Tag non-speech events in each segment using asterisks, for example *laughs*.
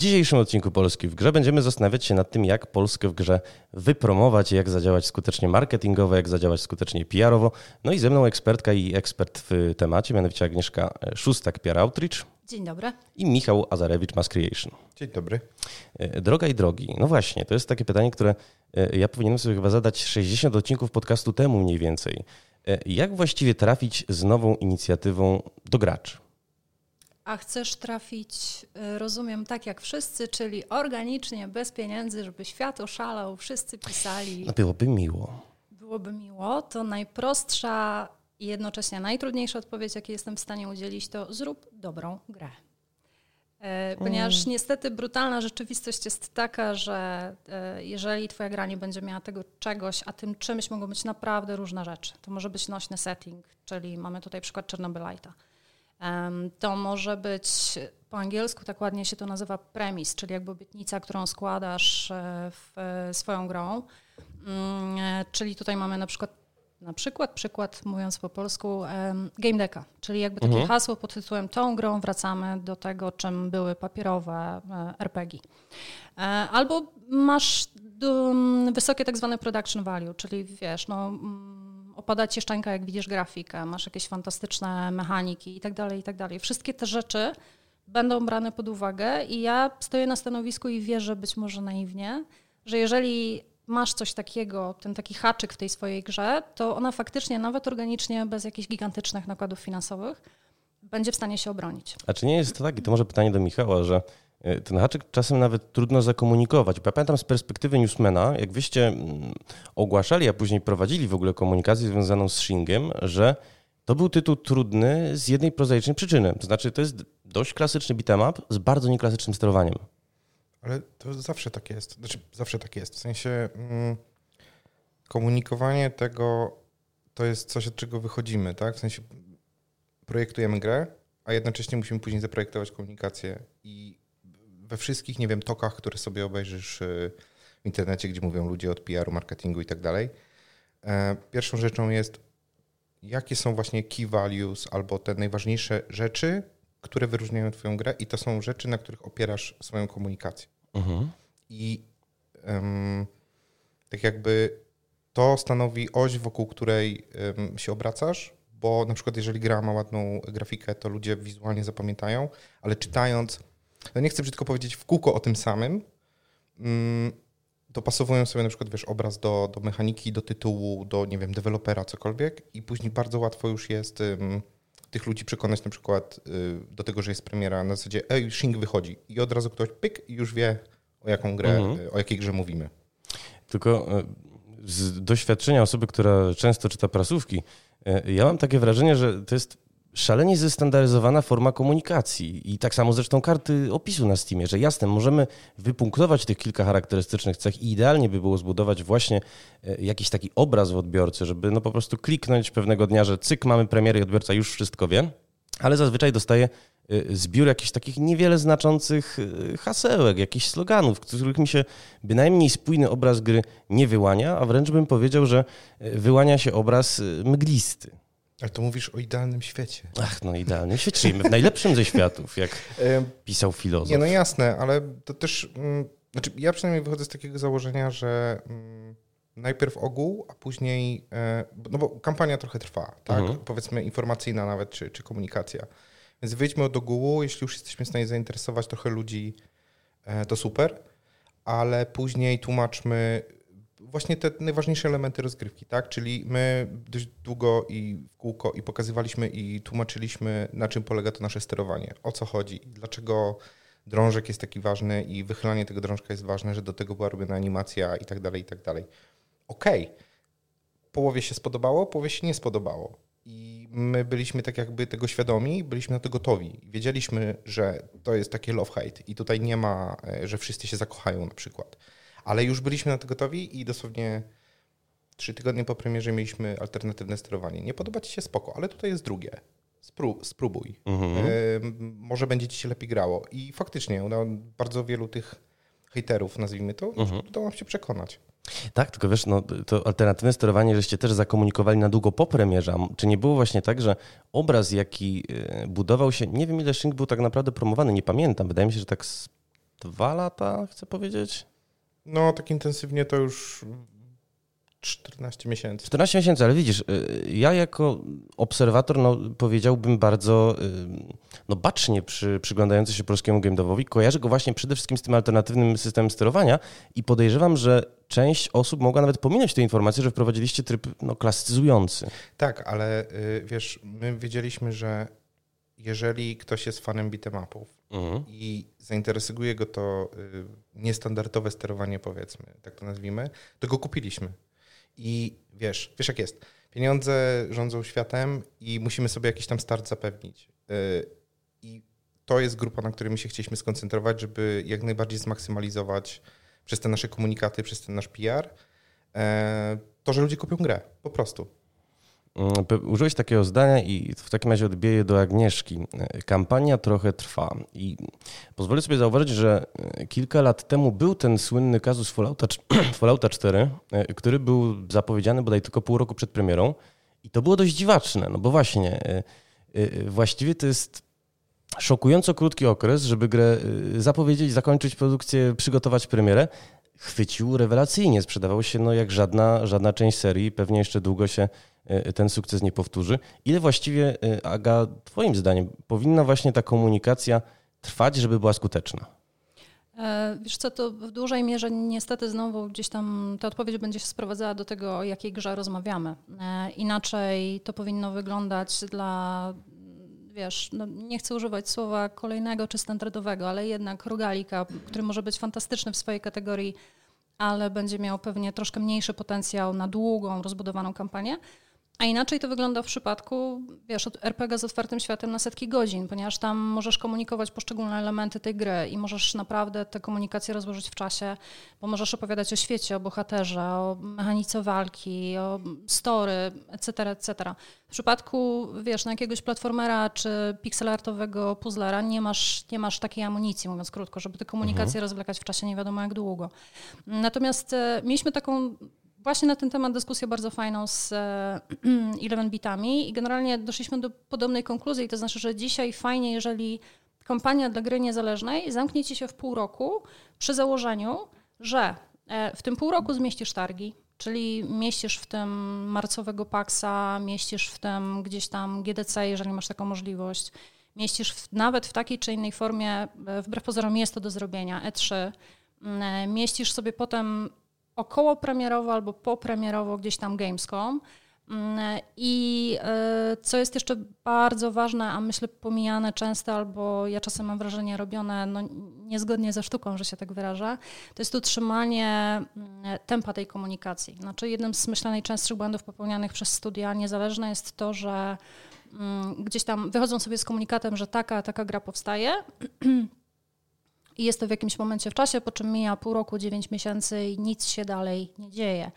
dzisiejszym odcinku Polski w grze będziemy zastanawiać się nad tym, jak Polskę w grze wypromować, jak zadziałać skutecznie marketingowo, jak zadziałać skutecznie PR-owo. No i ze mną ekspertka i ekspert w temacie, mianowicie Agnieszka Szóstak, PR Outreach. Dzień dobry. I Michał Azarewicz, Mass Creation. Dzień dobry. E, droga i drogi, no właśnie, to jest takie pytanie, które e, ja powinienem sobie chyba zadać 60 odcinków podcastu temu mniej więcej. E, jak właściwie trafić z nową inicjatywą do graczy? A chcesz trafić, y, rozumiem, tak jak wszyscy, czyli organicznie, bez pieniędzy, żeby świat oszalał, wszyscy pisali. No byłoby miło. Byłoby miło. To najprostsza i jednocześnie najtrudniejsza odpowiedź, jakiej jestem w stanie udzielić, to zrób dobrą grę. E, ponieważ mm. niestety brutalna rzeczywistość jest taka, że e, jeżeli twoja gra nie będzie miała tego czegoś, a tym czymś mogą być naprawdę różne rzeczy. To może być nośny setting, czyli mamy tutaj przykład Czernobylajta to może być po angielsku tak ładnie się to nazywa premis, czyli jakby obietnica, którą składasz e, w swoją grą. Mm, e, czyli tutaj mamy na przykład, na przykład, przykład mówiąc po polsku, game decka, czyli jakby takie mhm. hasło pod tytułem tą grą wracamy do tego, czym były papierowe e, RPG. Albo masz wysokie tak zwane production value, czyli wiesz, no mm, opada ci szczęka, jak widzisz grafikę, masz jakieś fantastyczne mechaniki i tak dalej, i tak dalej. Wszystkie te rzeczy będą brane pod uwagę i ja stoję na stanowisku i wierzę być może naiwnie, że jeżeli masz coś takiego, ten taki haczyk w tej swojej grze, to ona faktycznie nawet organicznie, bez jakichś gigantycznych nakładów finansowych, będzie w stanie się obronić. A czy nie jest to tak, i to może pytanie do Michała, że ten haczyk czasem nawet trudno zakomunikować. Bo ja pamiętam z perspektywy newsmana, jak wyście mm, ogłaszali, a później prowadzili w ogóle komunikację związaną z Shingiem, że to był tytuł trudny z jednej prozaicznej przyczyny. To znaczy, to jest dość klasyczny beat'em z bardzo nieklasycznym sterowaniem. Ale to zawsze tak jest. Znaczy, zawsze tak jest. W sensie mm, komunikowanie tego to jest coś, od czego wychodzimy, tak? W sensie projektujemy grę, a jednocześnie musimy później zaprojektować komunikację i we wszystkich, nie wiem, tokach, które sobie obejrzysz y, w internecie, gdzie mówią ludzie od PR-u, marketingu i tak dalej, e, pierwszą rzeczą jest, jakie są właśnie key values albo te najważniejsze rzeczy, które wyróżniają Twoją grę, i to są rzeczy, na których opierasz swoją komunikację. Mhm. I um, tak jakby to stanowi oś, wokół której um, się obracasz, bo na przykład jeżeli gra ma ładną grafikę, to ludzie wizualnie zapamiętają, ale czytając no nie chcę brzydko powiedzieć w kółko o tym samym, mm, dopasowują sobie na przykład, wiesz, obraz do, do mechaniki, do tytułu, do, nie wiem, dewelopera, cokolwiek i później bardzo łatwo już jest um, tych ludzi przekonać na przykład y, do tego, że jest premiera na zasadzie ej, Shing wychodzi i od razu ktoś pyk i już wie o jaką grę, mhm. Y, o jakiej grze mówimy. Tylko y, z doświadczenia osoby, która często czyta prasówki, ja mam takie wrażenie, że to jest szalenie zestandaryzowana forma komunikacji. I tak samo zresztą karty opisu na Steamie, że jasne, możemy wypunktować tych kilka charakterystycznych cech i idealnie by było zbudować właśnie e, jakiś taki obraz w odbiorcy, żeby no po prostu kliknąć pewnego dnia, że cyk, mamy premierę i odbiorca już wszystko wie, ale zazwyczaj dostaje e, zbiór jakichś takich niewiele znaczących e, hasełek, jakichś sloganów, których mi się bynajmniej spójny obraz gry nie wyłania, a wręcz bym powiedział, że wyłania się obraz mglisty. Ale to mówisz o idealnym świecie. Ach, no idealnym świecie, czyli w najlepszym ze światów, jak *laughs* pisał filozof. Nie, no jasne, ale to też, mm, znaczy ja przynajmniej wychodzę z takiego założenia, że mm, najpierw ogół, a później, e, no bo kampania trochę trwa, tak? Mhm. Powiedzmy informacyjna nawet, czy, czy komunikacja. Więc wyjdźmy od ogółu, jeśli już jesteśmy w stanie zainteresować trochę ludzi, e, to super, ale później tłumaczmy właśnie te najważniejsze elementy rozgrywki, tak? Czyli my dość długo i w kółko i pokazywaliśmy i tłumaczyliśmy, na czym polega to nasze sterowanie, o co chodzi, dlaczego drążek jest taki ważny i wychylanie tego drążka jest ważne, że do tego była robiona animacja i tak dalej, i tak dalej. Okej, okay. połowie się spodobało, połowie się nie spodobało. I my byliśmy tak jakby tego świadomi, byliśmy na to gotowi. Wiedzieliśmy, że to jest takie love-hate i tutaj nie ma, e, że wszyscy się zakochają na przykład ale już byliśmy na to gotowi i dosłownie trzy tygodnie po premierze mieliśmy alternatywne sterowanie. Nie podoba ci się spoko, ale tutaj jest drugie. Spró spróbuj. Mhm. może będzie ci się lepiej grało. I faktycznie udało bardzo wielu tych hejterów, nazwijmy to, mhm. udało nam się przekonać. Tak, tylko wiesz, no, to alternatywne sterowanie, żeście też zakomunikowali na długo po premierze. Czy nie było właśnie tak, że obraz, jaki y, budował się, nie wiem ile Shink był tak naprawdę promowany, nie pamiętam, wydaje mi się, że tak dwa lata, chcę powiedzieć. No, tak intensywnie to już 14 miesięcy. 14 miesięcy, ale widzisz, y, ja jako obserwator no, powiedziałbym bardzo y, no, bacznie przy, przyglądający się polskiemu game devowi, kojarzę go właśnie przede wszystkim z tym alternatywnym systemem sterowania i podejrzewam, że część osób mogła nawet pominąć tę informację, że wprowadziliście tryb no, klasyzujący. Tak, ale y, wiesz, my wiedzieliśmy, że jeżeli ktoś jest fanem beatemapów mhm. i zainteresuje go to niestandardowe sterowanie, powiedzmy, tak to nazwijmy, to go kupiliśmy. I wiesz, wiesz jak jest. Pieniądze rządzą światem i musimy sobie jakiś tam start zapewnić. Y, I to jest grupa, na której my się chcieliśmy skoncentrować, żeby jak najbardziej zmaksymalizować przez te nasze komunikaty, przez ten nasz PR, e, to, że ludzie kupią grę. Po prostu. Mm, użyłeś takiego zdania i w takim razie odbieję do Agnieszki. Kampania trochę trwa i pozwolę sobie zauważyć, że e, kilka lat temu był ten słynny kazus Fallouta, *clears throat* Fallouta 4, e, który był zapowiedziany bodaj tylko pół roku przed premierą i to było dość dziwaczne, no bo właśnie e, właściwie to jest szokująco krótki okres, żeby grę zapowiedzieć, zakończyć produkcję, przygotować premierę, chwycił rewelacyjnie. Sprzedawał się no, jak żadna, żadna część serii. Pewnie jeszcze długo się e, ten sukces nie powtórzy. Ile właściwie, e, Aga, Twoim zdaniem powinna właśnie ta komunikacja trwać, żeby była skuteczna? E, wiesz co, to w dużej mierze niestety znowu gdzieś tam ta odpowiedź będzie się sprowadzała do tego, o jakiej grze rozmawiamy. Inaczej to powinno wyglądać dla wiesz, no nie chcę używać słowa kolejnego czy standardowego, ale jednak rogalika, który może być fantastyczny w swojej kategorii, ale będzie miał pewnie troszkę mniejszy potencjał na długą, rozbudowaną kampanię. A inaczej to wygląda w przypadku, wiesz, RPG z otwartym światem na setki godzin, ponieważ tam możesz komunikować poszczególne elementy tej gry i możesz naprawdę te komunikacje rozłożyć w czasie, bo możesz opowiadać o świecie, o bohaterze, o mechanice walki, o story, etc., etc. W przypadku, wiesz, na jakiegoś platformera czy pixelartowego puzzlera nie masz, nie masz takiej amunicji, mówiąc krótko, żeby te komunikacje mhm. rozwlekać w czasie nie wiadomo jak długo. Natomiast e, mieliśmy taką właśnie na ten temat dyskusję bardzo fajną z e, *clears throat* Eleven Bitami i generalnie doszliśmy do podobnej konkluzji, to znaczy, że dzisiaj fajnie, jeżeli kampania dla gry niezależnej zamknie ci się w pół roku przy założeniu, że e, w tym pół roku zmieścisz targi, czyli mieścisz w tym marcowego paksa, mieścisz w tym gdzieś tam GDC, jeżeli masz taką możliwość, mieścisz w, nawet w takiej czy innej formie, e, wbrew pozorom jest to do zrobienia, E3, mieścisz sobie potem około premierowo albo popremierowo gdzieś tam Gamescom. Mm, I e, co jest jeszcze bardzo ważne, a myślę pomijane często, albo ja czasem mam wrażenie robione no, niezgodnie ze sztuką, że się tak wyraża, to jest utrzymanie mm, tempa tej komunikacji. Znaczy jednym z myślę najczęstszych błędów popełnianych przez studia niezależne jest to, że mm, gdzieś tam wychodzą sobie z komunikatem, że taka, taka gra powstaje *clears throat* i jest to w jakimś momencie w czasie, po czym mija pół roku, dziewięć miesięcy i nic się dalej nie dzieje.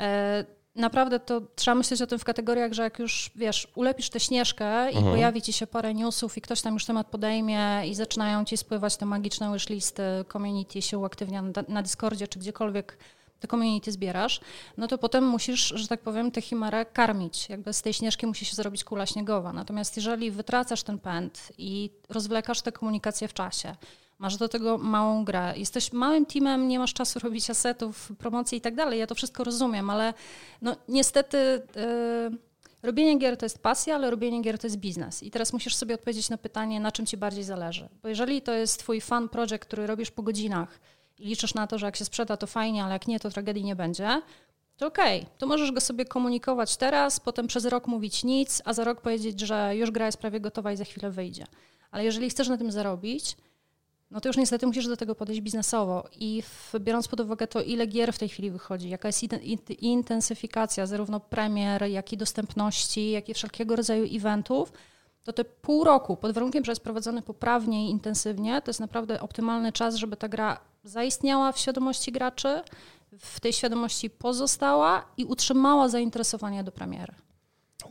E, naprawdę to trzeba myśleć o tym w kategoriach, że jak już wiesz, ulepisz tę śnieżkę i mhm. pojawi ci się parę newsów i ktoś tam już temat podejmie i zaczynają ci spływać te magiczne wishlisty, community się uaktywnia na, na Discordzie czy gdziekolwiek te community zbierasz, no to potem musisz, że tak powiem, tę chimerę karmić. Jakby z tej śnieżki musi się zrobić kula śniegowa. Natomiast jeżeli wytracasz ten pęd i rozwlekasz tę komunikację w czasie, masz do tego małą grę, jesteś małym teamem, nie masz czasu robić asetów, promocji i tak dalej, ja to wszystko rozumiem, ale no niestety... Yy, Robienie gier to jest pasja, ale robienie gier to jest biznes. I teraz musisz sobie odpowiedzieć na pytanie, na czym ci bardziej zależy. Bo jeżeli to jest twój fan project, który robisz po godzinach i liczysz na to, że jak się sprzeda, to fajnie, ale jak nie, to tragedii nie będzie, to okej, okay. to możesz go sobie komunikować teraz, potem przez rok mówić nic, a za rok powiedzieć, że już gra jest prawie gotowa i za chwilę wyjdzie. Ale jeżeli chcesz na tym zarobić, no to już niestety musisz do tego podejść biznesowo. I w, biorąc pod uwagę to, ile gier w tej chwili wychodzi, jaka jest intensyfikacja zarówno premier, jak i dostępności, jak i wszelkiego rodzaju eventów, to te pół roku, pod warunkiem, że jest prowadzony poprawnie i intensywnie, to jest naprawdę optymalny czas, żeby ta gra zaistniała w świadomości graczy, w tej świadomości pozostała i utrzymała zainteresowanie do premiery.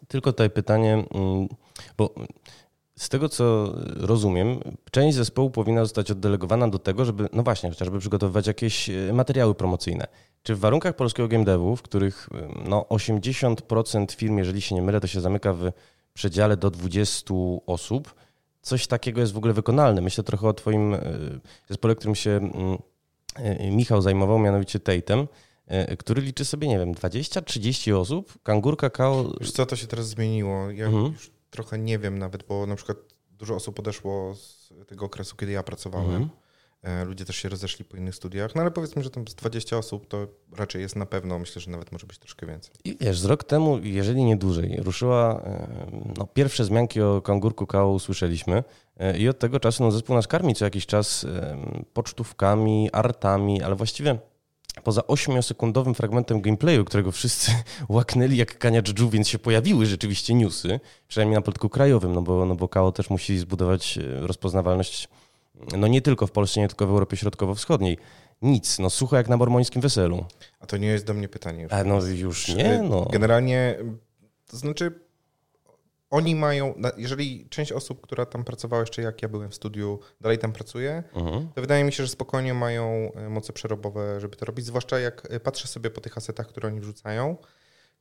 Tylko tutaj pytanie, mm, bo z tego co rozumiem, część zespołu powinna zostać oddelegowana do tego, żeby, no właśnie, chociażby przygotowywać jakieś e, materiały promocyjne. Czy w warunkach polskiego game devu, w których no, 80% firm, jeżeli się nie mylę, to się zamyka w przedziale do 20 osób, coś takiego jest w ogóle wykonalne. Myślę trochę o twoim e, zespole, którym się mm, e, Michał zajmował, mianowicie Tatem, który liczy sobie, nie wiem, 20-30 osób, kangur kakao... Już co, to się teraz zmieniło. Ja mhm. już trochę nie wiem nawet, bo na przykład dużo osób odeszło z tego okresu, kiedy ja pracowałem. Mhm. E, ludzie też się rozeszli po innych studiach, no ale powiedzmy, że tam z 20 osób to raczej jest na pewno, myślę, że nawet może być troszkę więcej. I wiesz, z rok temu, jeżeli nie dłużej, ruszyła, e, no pierwsze wzmianki o kangurku KO usłyszeliśmy e, i od tego czasu no, zespół nas karmi co jakiś czas pocztówkami, artami, ale właściwie poza 8-sekundowym fragmentem gameplayu, którego wszyscy *laughs* łaknęli jak kania dżdżu, więc się pojawiły rzeczywiście newsy, przynajmniej na polityku krajowym, no bo, no bo KO też musi zbudować rozpoznawalność no nie tylko w Polsce, nie tylko w Europie Środkowo-Wschodniej. Nic, no sucho jak na mormońskim weselu. A to nie jest do mnie pytanie. Już. A no już nie, no. Generalnie, to znaczy oni mają, jeżeli część osób, która tam pracowała jeszcze jak ja byłem w studiu, dalej tam pracuje, mhm. to wydaje mi się, że spokojnie mają e, moce przerobowe, żeby to robić, zwłaszcza jak e, patrzę sobie po tych asetach, które oni wrzucają,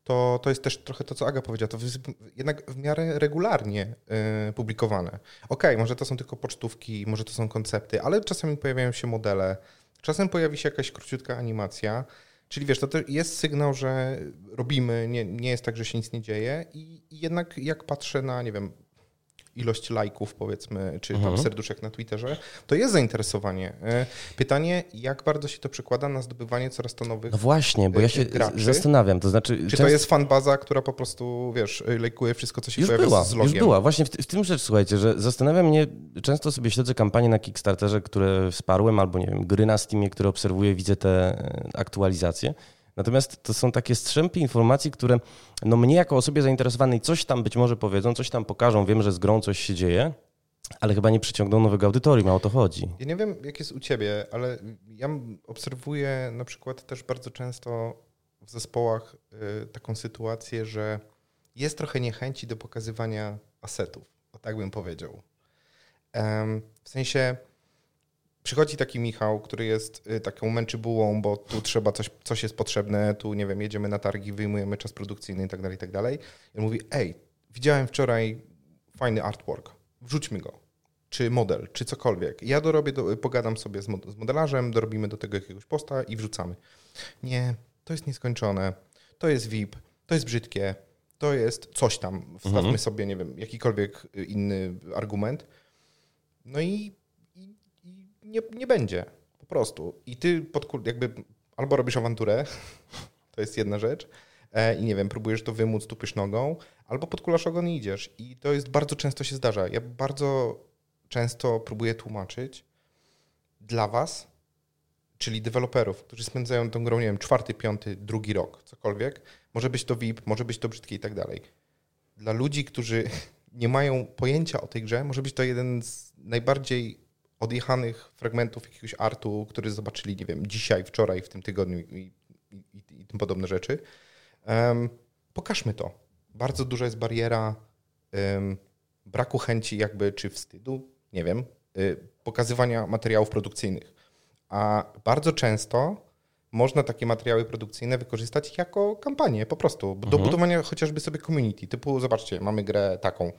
to, to jest też trochę to, co Aga powiedziała, to jest jednak w miarę regularnie y, publikowane. Okej, okay, może to są tylko pocztówki, może to są koncepty, ale czasami pojawiają się modele, czasem pojawi się jakaś króciutka animacja, czyli wiesz, to jest sygnał, że robimy, nie, nie jest tak, że się nic nie dzieje i jednak jak patrzę na, nie wiem, ilość lajków, powiedzmy, czy tam mhm. serduszek na Twitterze, to jest zainteresowanie. E, pytanie, jak bardzo się to przekłada na zdobywanie coraz to nowych No właśnie, bo ja się graczy? zastanawiam, to znaczy... Czy często... to jest fanbaza, która po prostu, wiesz, lajkuje wszystko, co się już pojawia była, z logiem? Już była, właśnie w, w, tym rzecz, słuchajcie, że zastanawia mnie, często sobie śledzę kampanie na Kickstarterze, które wsparłem, albo nie wiem, gry na Steamie, które obserwuję, widzę te e, aktualizacje Natomiast to są takie strzępy informacji, które no mnie jako osobie zainteresowanej coś tam być może powiedzą, coś tam pokażą, wiem, że z grą coś się dzieje, ale chyba nie przyciągną nowego audytorium, a o to chodzi. Ja nie wiem, jak jest u ciebie, ale ja obserwuję na przykład też bardzo często w zespołach y, taką sytuację, że jest trochę niechęci do pokazywania asetów, o tak bym powiedział. W sensie przychodzi taki Michał, który jest y, taką męczybułą, bo tu trzeba coś, coś jest potrzebne, tu nie wiem, jedziemy na targi, wyjmujemy czas produkcyjny i tak dalej, i tak dalej. I on mówi, ej, widziałem wczoraj fajny artwork, wrzućmy go. Czy model, czy cokolwiek. Ja dorobię, do, pogadam sobie z, z modelarzem, dorobimy do tego jakiegoś posta i wrzucamy. Nie, to jest nieskończone, to jest VIP, to jest brzydkie, to jest coś tam. Wstawmy mhm. sobie, nie wiem, jakikolwiek y, inny argument. No i nie, nie będzie. Po prostu. I ty podkul, jakby albo robisz awanturę, *laughs* to jest jedna rzecz, e, i nie wiem, próbujesz to wymóc, tupisz nogą, albo podkulasz ogon i idziesz. I to jest bardzo często się zdarza. Ja bardzo często próbuję tłumaczyć dla was, czyli deweloperów, którzy spędzają tą grą, nie wiem, czwarty, piąty, drugi rok, cokolwiek. Może być to VIP, może być to brzydkie i tak dalej. Dla ludzi, którzy *laughs* nie mają pojęcia o tej grze, może być to jeden z najbardziej odjechanych fragmentów jakiegoś artu, który zobaczyli, nie wiem, dzisiaj, wczoraj, w tym tygodniu i, i, i, i tym podobne rzeczy. Um, pokażmy to. Bardzo duża jest bariera um, braku chęci jakby, czy wstydu, nie wiem, y, pokazywania materiałów produkcyjnych. A bardzo często można takie materiały produkcyjne wykorzystać jako kampanię po prostu, mhm. do budowania chociażby sobie community, typu zobaczcie, mamy grę taką,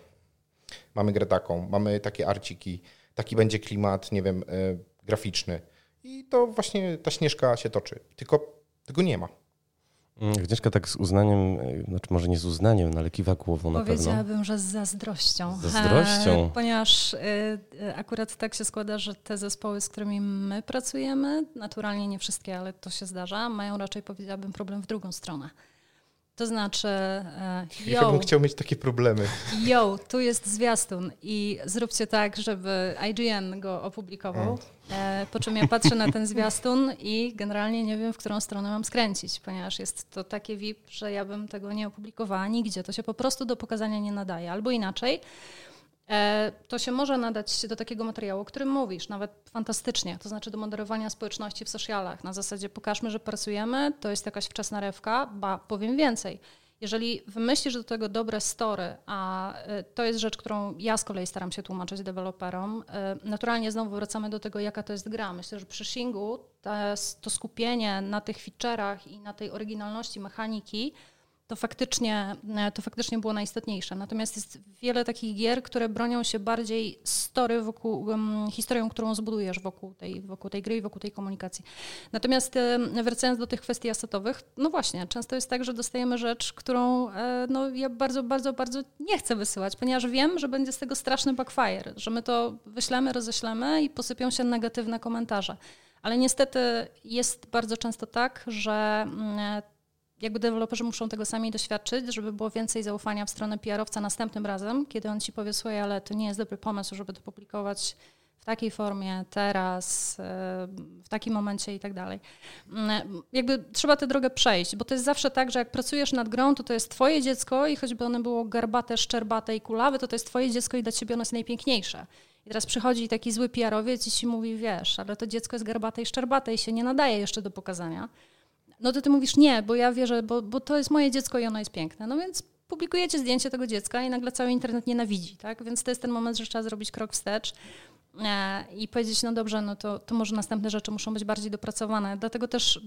mamy grę taką, mamy takie arciki, taki będzie klimat, nie wiem, e, graficzny. I to właśnie ta śnieżka się toczy. Tylko tego nie ma. Mm, Agnieszka tak z uznaniem, e, znaczy może nie z uznaniem, no ale kiwa głową na pewno. Powiedziałabym, że z zazdrością. Z zazdrością. E, ponieważ e, akurat tak się składa, że te zespoły, z którymi my pracujemy, naturalnie nie wszystkie, ale to się zdarza, mają raczej, powiedziałabym, problem w drugą stronę. To znaczy, e, ja bym chciał mieć takie problemy. Yo, tu jest zwiastun i zróbcie tak, żeby IGN go opublikował. E, po czym ja patrzę na ten zwiastun i generalnie nie wiem, w którą stronę mam skręcić, ponieważ jest to takie VIP, że ja bym tego nie opublikowała nigdzie. To się po prostu do pokazania nie nadaje. Albo inaczej, to się może nadać do takiego materiału, o którym mówisz, nawet fantastycznie, to znaczy do moderowania społeczności w socialach. Na zasadzie pokażmy, że pracujemy, to jest jakaś wczesna rewka, ba, powiem więcej. Jeżeli wymyślisz do tego dobre story, a e, to jest rzecz, którą ja z kolei staram się tłumaczyć deweloperom, e, naturalnie znowu wracamy do tego, jaka to jest gra. Myślę, że przy Shingu to, to skupienie na tych feature'ach i na tej oryginalności mechaniki to faktycznie, e, to faktycznie było najistotniejsze. Natomiast jest wiele takich gier, które bronią się bardziej story wokół, historią, którą zbudujesz wokół tej, wokół tej gry i wokół tej komunikacji. Natomiast wracając do tych kwestii asetowych, no właśnie, często jest tak, że dostajemy rzecz, którą e, no, ja bardzo, bardzo, bardzo nie chcę wysyłać, ponieważ wiem, że będzie z tego straszny backfire, że my to wyślemy, roześlemy i posypią się negatywne komentarze. Ale niestety jest bardzo często tak, że mm, jakby deweloperzy muszą tego sami doświadczyć, żeby było więcej zaufania w stronę PR-owca następnym razem, kiedy on ci powie, słuchaj, ale to nie jest dobry pomysł, żeby to publikować w takiej formie, teraz, w takim momencie i tak dalej. Mm, jakby trzeba tę drogę przejść, bo to jest zawsze tak, że jak pracujesz nad grą, to to jest twoje dziecko i choćby one było garbate, szczerbate i kulawe, to to jest twoje dziecko i dla ciebie ono jest najpiękniejsze. I teraz przychodzi taki zły PR-owiec i ci mówi, wiesz, ale to dziecko jest garbate i szczerbate i się nie nadaje jeszcze do pokazania no to ty mówisz nie, bo ja wierzę, bo, bo to jest moje dziecko i ono jest piękne. No więc publikujecie zdjęcie tego dziecka i nagle cały internet nienawidzi, tak? Więc to jest ten moment, że trzeba zrobić krok wstecz e, i powiedzieć, no dobrze, no to, to może następne rzeczy muszą być bardziej dopracowane. Dlatego też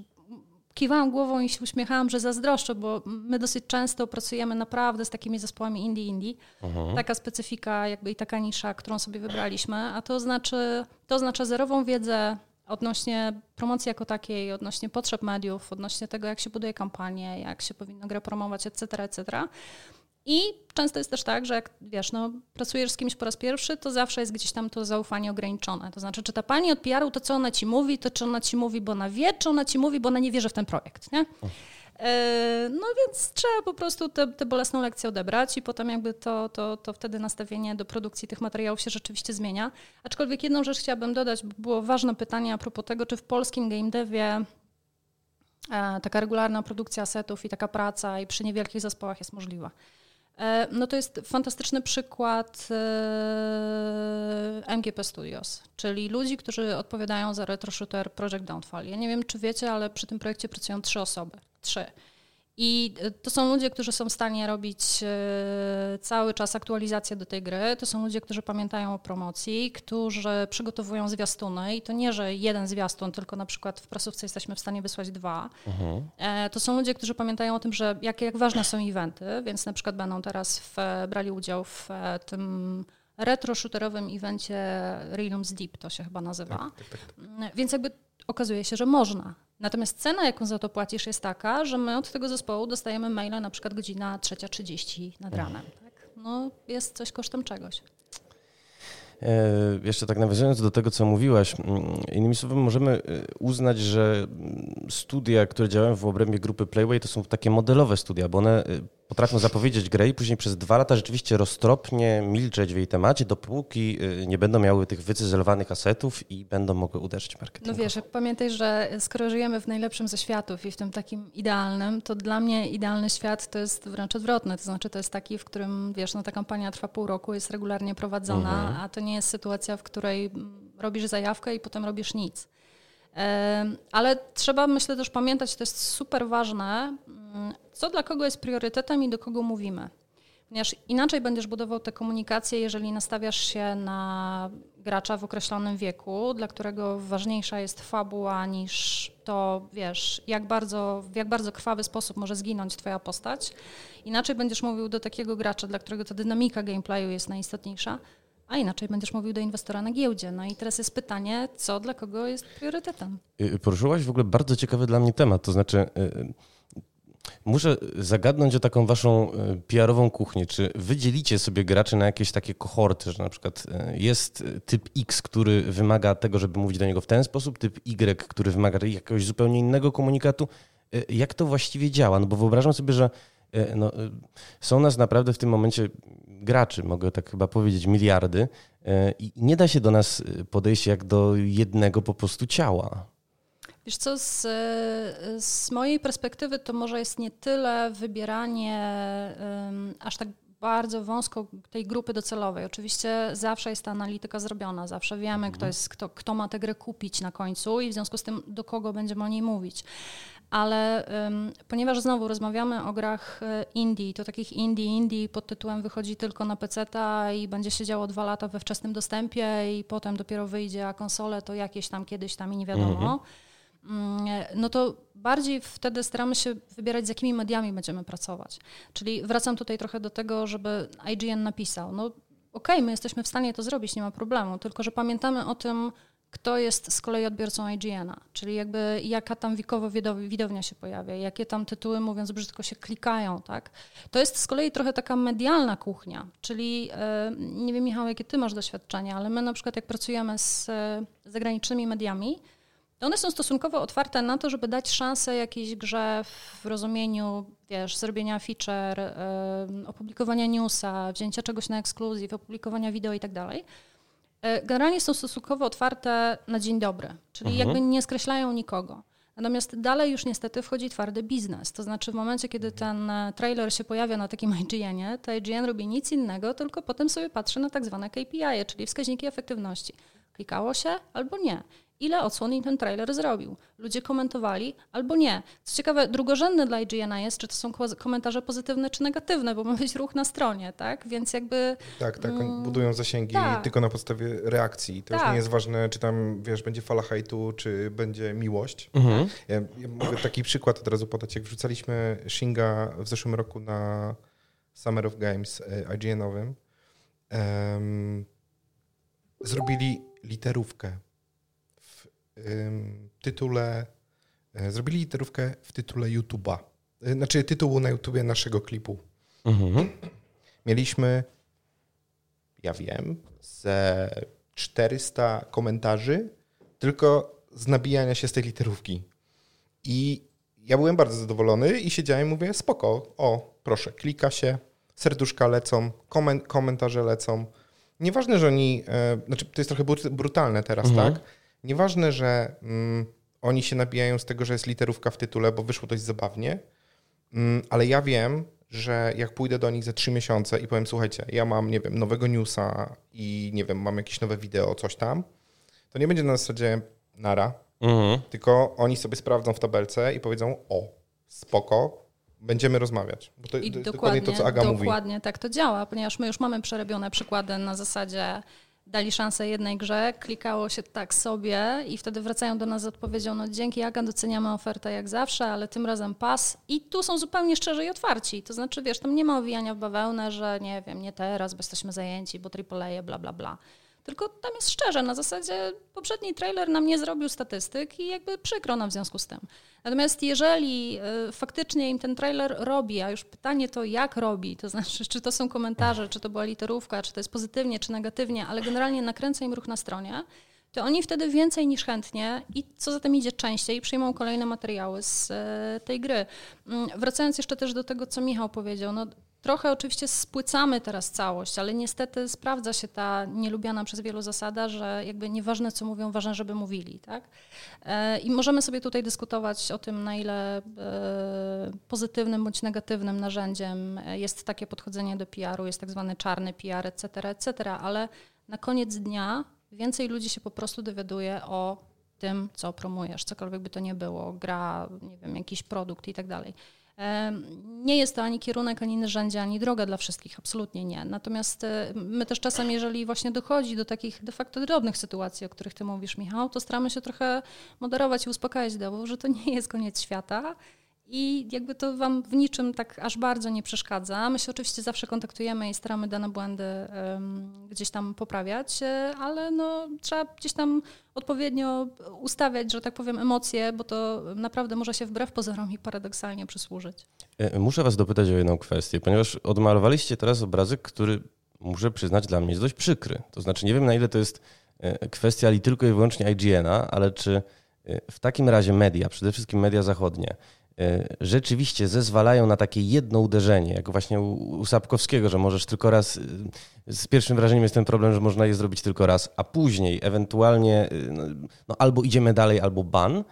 kiwałam głową i się uśmiechałam, że zazdroszczę, bo my dosyć często pracujemy naprawdę z takimi zespołami indie indie. Mhm. Taka specyfika jakby i taka nisza, którą sobie wybraliśmy, a to znaczy, to oznacza zerową wiedzę odnośnie promocji jako takiej, odnośnie potrzeb mediów, odnośnie tego, jak się buduje kampanię, jak się powinno grę promować, etc., etc. I często jest też tak, że jak wiesz, no, pracujesz z kimś po raz pierwszy, to zawsze jest gdzieś tam to zaufanie ograniczone. To znaczy, czy ta pani od PR-u, to co ona ci mówi, to czy ona ci mówi, bo ona wie, czy ona ci mówi, bo ona nie wierzy w ten projekt, nie? E, no więc trzeba po prostu tę bolesną lekcję odebrać i potem jakby to, to, to wtedy nastawienie do produkcji tych materiałów się rzeczywiście zmienia. Aczkolwiek jedną rzecz chciałabym dodać, bo było ważne pytanie a propos tego, czy w polskim game devie e, taka regularna produkcja setów i taka praca i przy niewielkich zespołach jest możliwa. E, no to jest fantastyczny przykład MGP Studios, czyli ludzi, którzy odpowiadają za retro shooter Project Downfall. Ja nie wiem, czy wiecie, ale przy tym projekcie pracują trzy osoby trzy. I e, to są ludzie, którzy są w stanie robić e, cały czas aktualizacje do tej gry. To są ludzie, którzy pamiętają o promocji, którzy przygotowują zwiastuny. I to nie, że jeden zwiastun, tylko na przykład w prasówce jesteśmy w stanie wysłać dwa. Mhm. E, to są ludzie, którzy pamiętają o tym, że jak, jak ważne są eventy, więc na przykład będą teraz w, brali udział w tym retro-shooterowym evencie Realms Deep, to się chyba nazywa. Tak, tak, tak, tak. Więc jakby okazuje się, że można. Natomiast cena, jaką za to płacisz, jest taka, że my od tego zespołu dostajemy maila na przykład godzina 3.30 nad ranem. Tak? No, jest coś kosztem czegoś. E, jeszcze tak nawiązując do tego, co mówiłaś, mm, innymi słowy, możemy e, uznać, że studia, które działają w obrębie grupy Playway, to są takie modelowe studia, bo one e, potrafią zapowiedzieć grę i później przez dwa lata rzeczywiście roztropnie milczeć w jej temacie, dopóki nie będą miały tych wycyzelowanych asetów i będą mogły uderzyć marketingowo. No wiesz, pamiętaj, że skoro żyjemy w najlepszym ze światów i w tym takim idealnym, to dla mnie idealny świat to jest wręcz odwrotny. To znaczy to jest taki, w którym, wiesz, no ta kampania trwa pół roku, jest regularnie prowadzona, mhm. a to nie jest sytuacja, w której robisz zajawkę i potem robisz nic. Ale trzeba, myślę, też pamiętać, to jest super ważne, mm, co dla kogo jest priorytetem i do kogo mówimy. Ponieważ inaczej będziesz budował tę komunikację, jeżeli nastawiasz się na gracza w określonym wieku, dla którego ważniejsza jest fabuła niż to, wiesz, jak bardzo, w jak bardzo krwawy sposób może zginąć twoja postać. Inaczej będziesz mówił do takiego gracza, dla którego ta dynamika gameplayu jest najistotniejsza a inaczej będziesz mówił do inwestora na giełdzie. No i teraz jest pytanie, co dla kogo jest priorytetem? Y, poruszyłaś w ogóle bardzo ciekawy dla mnie temat, to znaczy y, y, muszę zagadnąć o taką waszą PR-ową kuchnię. Czy wy dzielicie sobie graczy na jakieś takie kohorty, że na przykład jest typ X, który wymaga tego, żeby mówić do niego w ten sposób, typ Y, który wymaga jakiegoś zupełnie innego komunikatu? Jak to właściwie działa? No bo wyobrażam sobie, że no, są nas naprawdę w tym momencie graczy, mogę tak chyba powiedzieć, miliardy e, i nie da się do nas e, podejść jak do jednego po prostu ciała. Wiesz co, z, z mojej perspektywy to może jest nie tyle wybieranie um, aż tak bardzo wąsko tej grupy docelowej. Oczywiście zawsze jest ta analityka zrobiona, zawsze wiemy, mhm. kto, jest, kto, kto ma tę grę kupić na końcu i w związku z tym do kogo będziemy o niej mówić ale um, ponieważ znowu rozmawiamy o grach e, indie, to takich indie, indie pod tytułem wychodzi tylko na PC i będzie się działo dwa lata we wczesnym dostępie i potem dopiero wyjdzie, a konsole to jakieś tam kiedyś tam i nie wiadomo. mm, no to bardziej wtedy staramy się wybierać, z jakimi mediami będziemy pracować. Czyli wracam tutaj trochę do tego, żeby IGN napisał, no okej, okay, my jesteśmy w stanie to zrobić, nie ma problemu, tylko że pamiętamy o tym, kto jest z kolei odbiorcą IGN-a, czyli jakby jaka tam wiekowo widownia się pojawia, jakie tam tytuły, mówiąc brzydko, się klikają, tak? To jest z kolei trochę taka medialna kuchnia, czyli e, nie wiem Michał, jakie ty masz doświadczenia, ale my na przykład jak pracujemy z e, zagranicznymi mediami, to one są stosunkowo otwarte na to, żeby dać szansę jakiejś grze w rozumieniu, wiesz, zrobienia feature, e, opublikowania newsa, wzięcia czegoś na ekskluzyw, opublikowania wideo i tak dalej. E, generalnie są stosunkowo otwarte na dzień dobry, czyli mhm. jakby nie skreślają nikogo. Natomiast dalej już niestety wchodzi twardy biznes. To znaczy w momencie, kiedy ten e, trailer się pojawia na takim *laughs* IGN-ie, to IGN robi nic innego, tylko potem sobie patrzy na tak zwane KPI, czyli wskaźniki efektywności. Klikało się albo nie ile odsłon ten trailer zrobił. Ludzie komentowali albo nie. Co ciekawe, drugorzędne dla ign jest, czy to są komentarze pozytywne czy negatywne, bo ma być ruch na stronie, tak? Więc jakby... Tak, tak, mm, budują zasięgi tak. tylko na podstawie reakcji. To tak. już nie jest ważne, czy tam, wiesz, będzie fala hejtu, czy będzie miłość. Mhm. Ja, ja mogę taki przykład od razu podać. Jak wrzucaliśmy Shinga w zeszłym roku na Summer of Games e, IGN-owym, um, zrobili literówkę tytule, e, zrobili literówkę w tytule YouTube'a. E, znaczy tytułu na YouTubie naszego klipu. Mhm. Mieliśmy, ja wiem, ze 400 komentarzy tylko z nabijania się z tej literówki. I ja byłem bardzo zadowolony i siedziałem i mówię, spoko, o, proszę, klika się, serduszka lecą, komentarze lecą. Nieważne, że oni, e, znaczy to jest trochę brutalne teraz, mhm. tak? Nieważne, że mm, oni się nabijają z tego, że jest literówka w tytule, bo wyszło dość zabawnie, mm, ale ja wiem, że jak pójdę do nich za trzy miesiące i powiem, słuchajcie, ja mam, nie wiem, nowego newsa i nie wiem, mam jakieś nowe wideo, coś tam, to nie będzie na zasadzie nara, mhm. tylko oni sobie sprawdzą w tabelce i powiedzą, o, spoko, będziemy rozmawiać. Bo to, I dokładnie, dokładnie to, co Aga dokładnie mówi. Dokładnie tak to działa, ponieważ my już mamy przerobione przykłady na zasadzie dali szansę jednej grze, klikało się tak sobie i wtedy wracają do nas z odpowiedzią, no dzięki Aga doceniamy ofertę jak zawsze, ale tym razem pas i tu są zupełnie szczerzy i otwarci, to znaczy wiesz, tam nie ma owijania w bawełnę, że nie wiem, nie teraz, bo jesteśmy zajęci, bo AAA, bla bla bla. Tylko tam jest szczerze, na zasadzie poprzedni trailer nam nie zrobił statystyk i jakby przykro nam w związku z tym. Natomiast jeżeli y, faktycznie im ten trailer robi, a już pytanie to jak robi, to znaczy czy to są komentarze, czy to była literówka, czy to jest pozytywnie, czy negatywnie, ale generalnie nakręca im ruch na stronie, to oni wtedy więcej niż chętnie i co za tym idzie częściej przyjmą kolejne materiały z y, tej gry. Mm, wracając jeszcze też do tego, co Michał powiedział, no Trochę oczywiście spłycamy teraz całość, ale niestety sprawdza się ta nielubiana przez wielu zasada, że jakby nieważne co mówią, ważne, żeby mówili. Tak? E, I możemy sobie tutaj dyskutować o tym, na ile e, pozytywnym bądź negatywnym narzędziem jest takie podchodzenie do PR-u, jest tak zwany czarny PR, etc., etc., ale na koniec dnia więcej ludzi się po prostu dowiaduje o tym, co promujesz, cokolwiek by to nie było, gra, nie wiem, jakiś produkt i tak dalej. Nie jest to ani kierunek, ani narzędzie, ani droga dla wszystkich, absolutnie nie. Natomiast e, my też czasem, jeżeli właśnie dochodzi do takich de facto drobnych sytuacji, o których ty mówisz, Michał, to staramy się trochę moderować i uspokajać dowód, że to nie jest koniec świata i jakby to Wam w niczym tak aż bardzo nie przeszkadza. My się oczywiście zawsze kontaktujemy i staramy dane błędy um, gdzieś tam poprawiać, e, ale no, trzeba gdzieś tam odpowiednio ustawiać, że tak powiem, emocje, bo to naprawdę może się wbrew pozorom i paradoksalnie przysłużyć. E, muszę Was dopytać o jedną kwestię, ponieważ odmalowaliście teraz obrazek, który muszę przyznać dla mnie jest dość przykry. To znaczy nie wiem na ile to jest e, kwestia li tylko i wyłącznie IGN-a, ale czy w takim razie media, przede wszystkim media zachodnie, rzeczywiście zezwalają na takie jedno uderzenie, jak właśnie u, Sapkowskiego, że możesz tylko raz. E, z pierwszym wrażeniem jest ten problem, że można je zrobić tylko raz, a później ewentualnie e, no, no albo idziemy dalej, albo ban.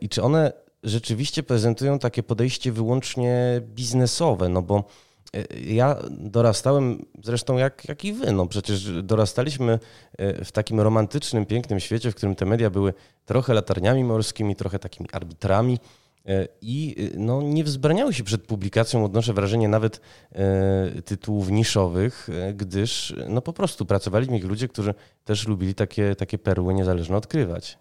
I czy one rzeczywiście prezentują takie podejście wyłącznie biznesowe? No bo ja dorastałem, zresztą jak, jak i wy, no przecież dorastaliśmy w takim romantycznym, pięknym świecie, w którym te media były trochę latarniami morskimi, trochę takimi arbitrami E, i e, no, nie wzbraniały się przed publikacją, odnoszę wrażenie, nawet e, tytułów niszowych, gdyż no, po prostu pracowali w nich ludzie, którzy też lubili takie, takie perły niezależne odkrywać.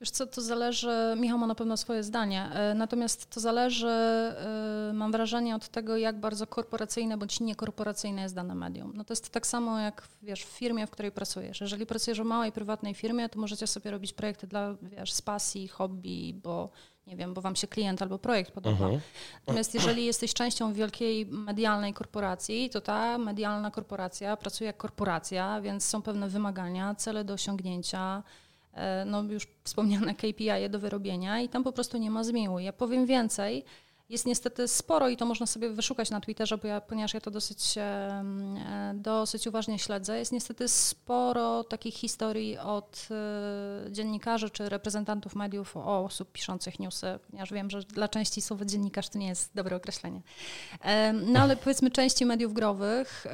Wiesz co, to zależy, Michał ma na pewno swoje zdanie, e, natomiast to zależy, e, mam wrażenie, od tego, jak bardzo korporacyjne bądź niekorporacyjne jest dane medium. No to jest tak samo jak wiesz, w firmie, w której pracujesz. Jeżeli pracujesz w małej, prywatnej firmie, to możecie sobie robić projekty dla, wiesz, z pasji, hobby, bo nie wiem, bo wam się klient albo projekt podoba. Mhm. Natomiast jeżeli jesteś częścią wielkiej medialnej korporacji, to ta medialna korporacja pracuje jak korporacja, więc są pewne wymagania, cele do osiągnięcia, e, no już wspomniane KPI do wyrobienia i tam po prostu nie ma zmiłu. Ja powiem więcej, jest niestety sporo i to można sobie wyszukać na Twitterze, bo ja, ponieważ ja to dosyć, e, dosyć uważnie śledzę. Jest niestety sporo takich historii od e, dziennikarzy czy reprezentantów mediów o osób piszących newsy, ponieważ wiem, że dla części słowo dziennikarz to nie jest dobre określenie. E, no ale powiedzmy części mediów growych,